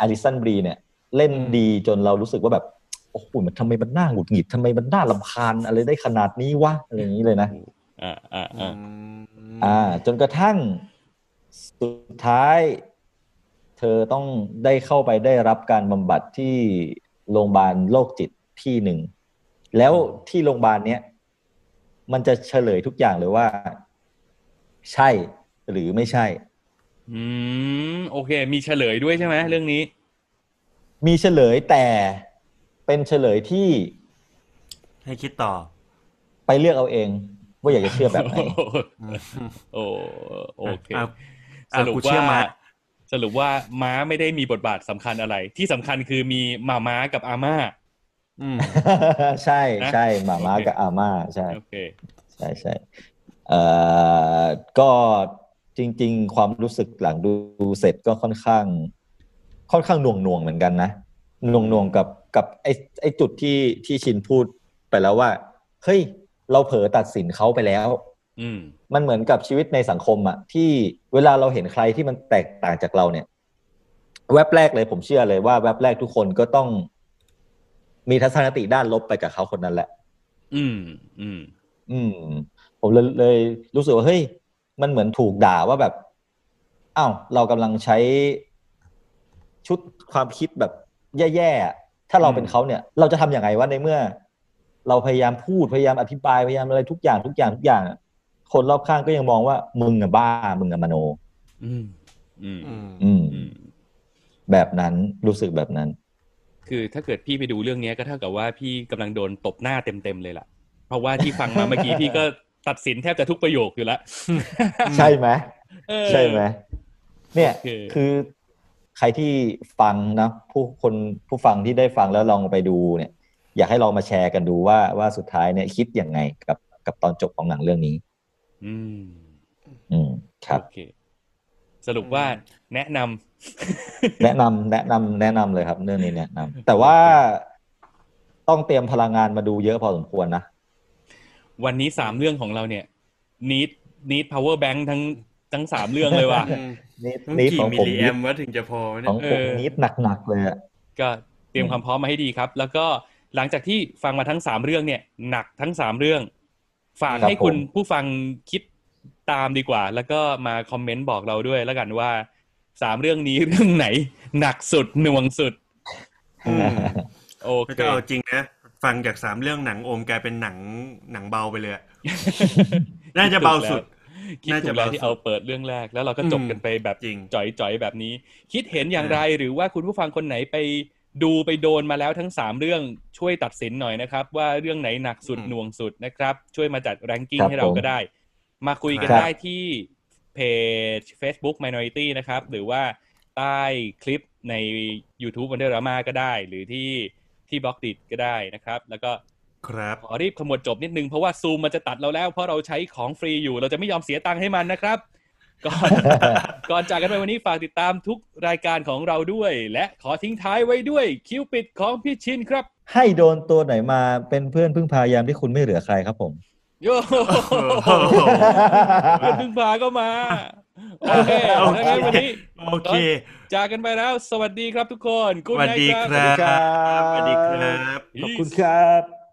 อลิสันบรีเนี่ย เล่นดีจนเรารู้สึกว่าแบบโอ้โหมันทำไมมันน่าหงุดหงิดทำไมมันน่ารำคาญอะไรได้ขนาดนี้วะอะไรอย่างนี้เลยนะ
อ่าอ่าอ่า
อ่าจนกระทั่งสุดท้าย เธอต้องได้เข้าไปได้รับการบำบัดที่โรงพยาบาลโรคจิตที่หนึ่ง แล้วที่โรงพยาบาลเนี้ยมันจะเฉลยทุกอย่างเลยว่า ใช่หรือไม่ใช่
อืมโอเค มีเฉลยด้วยใช่ไหมเรื่องนี้
มีเฉลยแต่เป็นเฉลยที่
ให้คิดต่อ
ไปเลือกเอาเอง ว่าอยากจะเชื่อแบบไหน
โอ้โอเค
อะ
สรุป
อะกูเชื่
ว่า
อม้า
สรุปว่าม้าไม่ได้มีบทบาทสำคัญอะไร ที่สำคัญคือมีมาม้ากับอาม่า
อืม
ใช่
นะ
ใช่หมาม้า
โอเค
กับอาม่าใช่
โอเค
ใช่ใช่เอ่อก็จริง ๆ ความรู้สึกหลังดูเสร็จก็ค่อนข้าง ค่อนข้างหน่วงหน่วงๆเหมือนกันนะหน่วงหน่วงๆกับกับไอ้ไอ้จุดที่ที่ชินพูดไปแล้วว่า เฮ้ย เราเผลอตัดสินเขาไปแล้ว
อื ม
มันเหมือนกับชีวิตในสังคมอะที่เวลาเราเห็นใครที่มันแตกต่างจากเราเนี่ย แวบแรกเลยผมเชื่อเลยว่าแวบแรกทุกคนก็ต้อง มีทัศนคติด้านลบไปกับเขาคนนั้นแหละ
อืม อืม
อืม ผมเลยเลยรู้สึกว่าเฮ้ยมันเหมือนถูกด่าว่าแบบอ้าวเรากำลังใช้ชุดความคิดแบบแย่ๆอะถ้าเราเป็นเขาเนี่ย เราจะทำอย่างไรวะในเมื่อ เราพยายามพูดพยายามอธิบายพยายามอะไรทุกอย่างทุกอย่างทุกอย่างอะ คนรอบข้างก็ยังมองว่ามึงอะบ้า มึงอะมโน
อืมอืม
อืม
อืม
อืม
แบบนั้นรู้สึกแบบนั้น
คือถ้าเกิดพี่ไปดูเรื่องเนี้ยก็เท่ากับว่าพี่กำลังโดนตบหน้าเต็มๆเลยล่ะ เพราะว่าที่ฟังมาเมื่อกี้พี่ก็ตัดสินแทบจะทุกประโยคอยู่แล้ว
ใช่ไหม
เออ
ใช่ไหมเนี่ย
โอเค
คือใครที่ฟังนะผู้คนผู้ฟังที่ได้ฟังแล้วลองไปดูเนี่ย อยากให้ลองมาแชร์กันดูว่าว่าสุดท้ายเนี่ยคิดยังไงกับกับตอนจบของหนังเรื่องนี้
อืม
อืม ครับ
โอเค สรุปว่าแนะนำ
แนะนำแนะนำแนะนำเลยครับ เรื่องนี้แนะนำแต่ว่าต้องเตรียมพลังงานมาดูเยอะพอสมควรนะ
วันนี้สามเรื่องของเราเนี่ย need need power bank ทั้งทั้งสามเรื่องเลยว่ะ
นี่
ต้อง
นี่
กี่
ของ
มิล
ผม
ลิแอมวะถึงจะพอ
ข
เนี่
อง
ย
ผม
เออ
นิดหนักๆเลยอะ
ก็เตรียมความพร้อมมาให้ดีครับ แล้วก็หลังจากที่ฟังมาทั้งสามเรื่องเนี่ย หนักทั้งสามเรื่อง ฝากให้คุณผู้ฟังคิดตามดีกว่า แล้วก็มาคอมเมนต์บอกเราด้วย แล้วกันว่าสามเรื่องนี้เรื่องไหน หนักสุดหน่วงสุด
อืม
โอ
แล้ว
เค
ก็เอาจริงนะ ฟังจากสามเรื่องหนังโอมกลายเป็นหนังหนังเบาไปเลยอะน่าจะเบาสุด
คิด
น่า
ถู
จะ
กแล้ว
เบาสุด
ที่เอาเปิดเรื่องแรก แล้วเราก็จบกันไปแบบ
จริง
จ่อยๆแบบนี้ คิดเห็นอย่างไรหรือว่าคุณผู้ฟังคนไหนไป ดูไปโดนมาแล้วทั้งสามเรื่องช่วยตัดสินหน่อยนะครับ ว่าเรื่องไหนหนักสุด
อืม
หน่วงสุดนะครับ ช่วยมาจัด ranking
ครับ
ให้เรา
ผม
ก็ได้ มาคุยกัน
ครับ
ได้ที่เพจ Facebook Minority นะครับ หรือว่าใต้คลิปใน YouTube Wonder Drama ก็ได้ หรือที่ที่บล็อกดิก็ได้นะครับ แล้วก็
ครับ
ขอรีบขมวดจบนิดนึง เพราะว่าซูมมันจะตัดเราแล้ว เพราะเราใช้ของฟรีอยู่ เราจะไม่ยอมเสียตังค์ให้มันนะครับ ก่อนก่อนจากกันไปวันนี้ฝากติดตามทุกรายการของเราด้วย และขอทิ้งท้ายไว้ด้วยคิวปิดของพี่ชินครับ
ให้โดนตัวไหนมาเป็นเพื่อนพึ่งพายามที่คุณไม่เหลือใครครับผม
โย่เพื่อนพึ่งพาก็มาโอเค
โอ
ถ้า
เค
งั้นวันนี้
โอเค
จากกันไปแล้ว สวัสดีครับทุกคน
สวัสดี
Good night
ครับ
ครับ
สวัสดีครับ
ขอบคุณครับ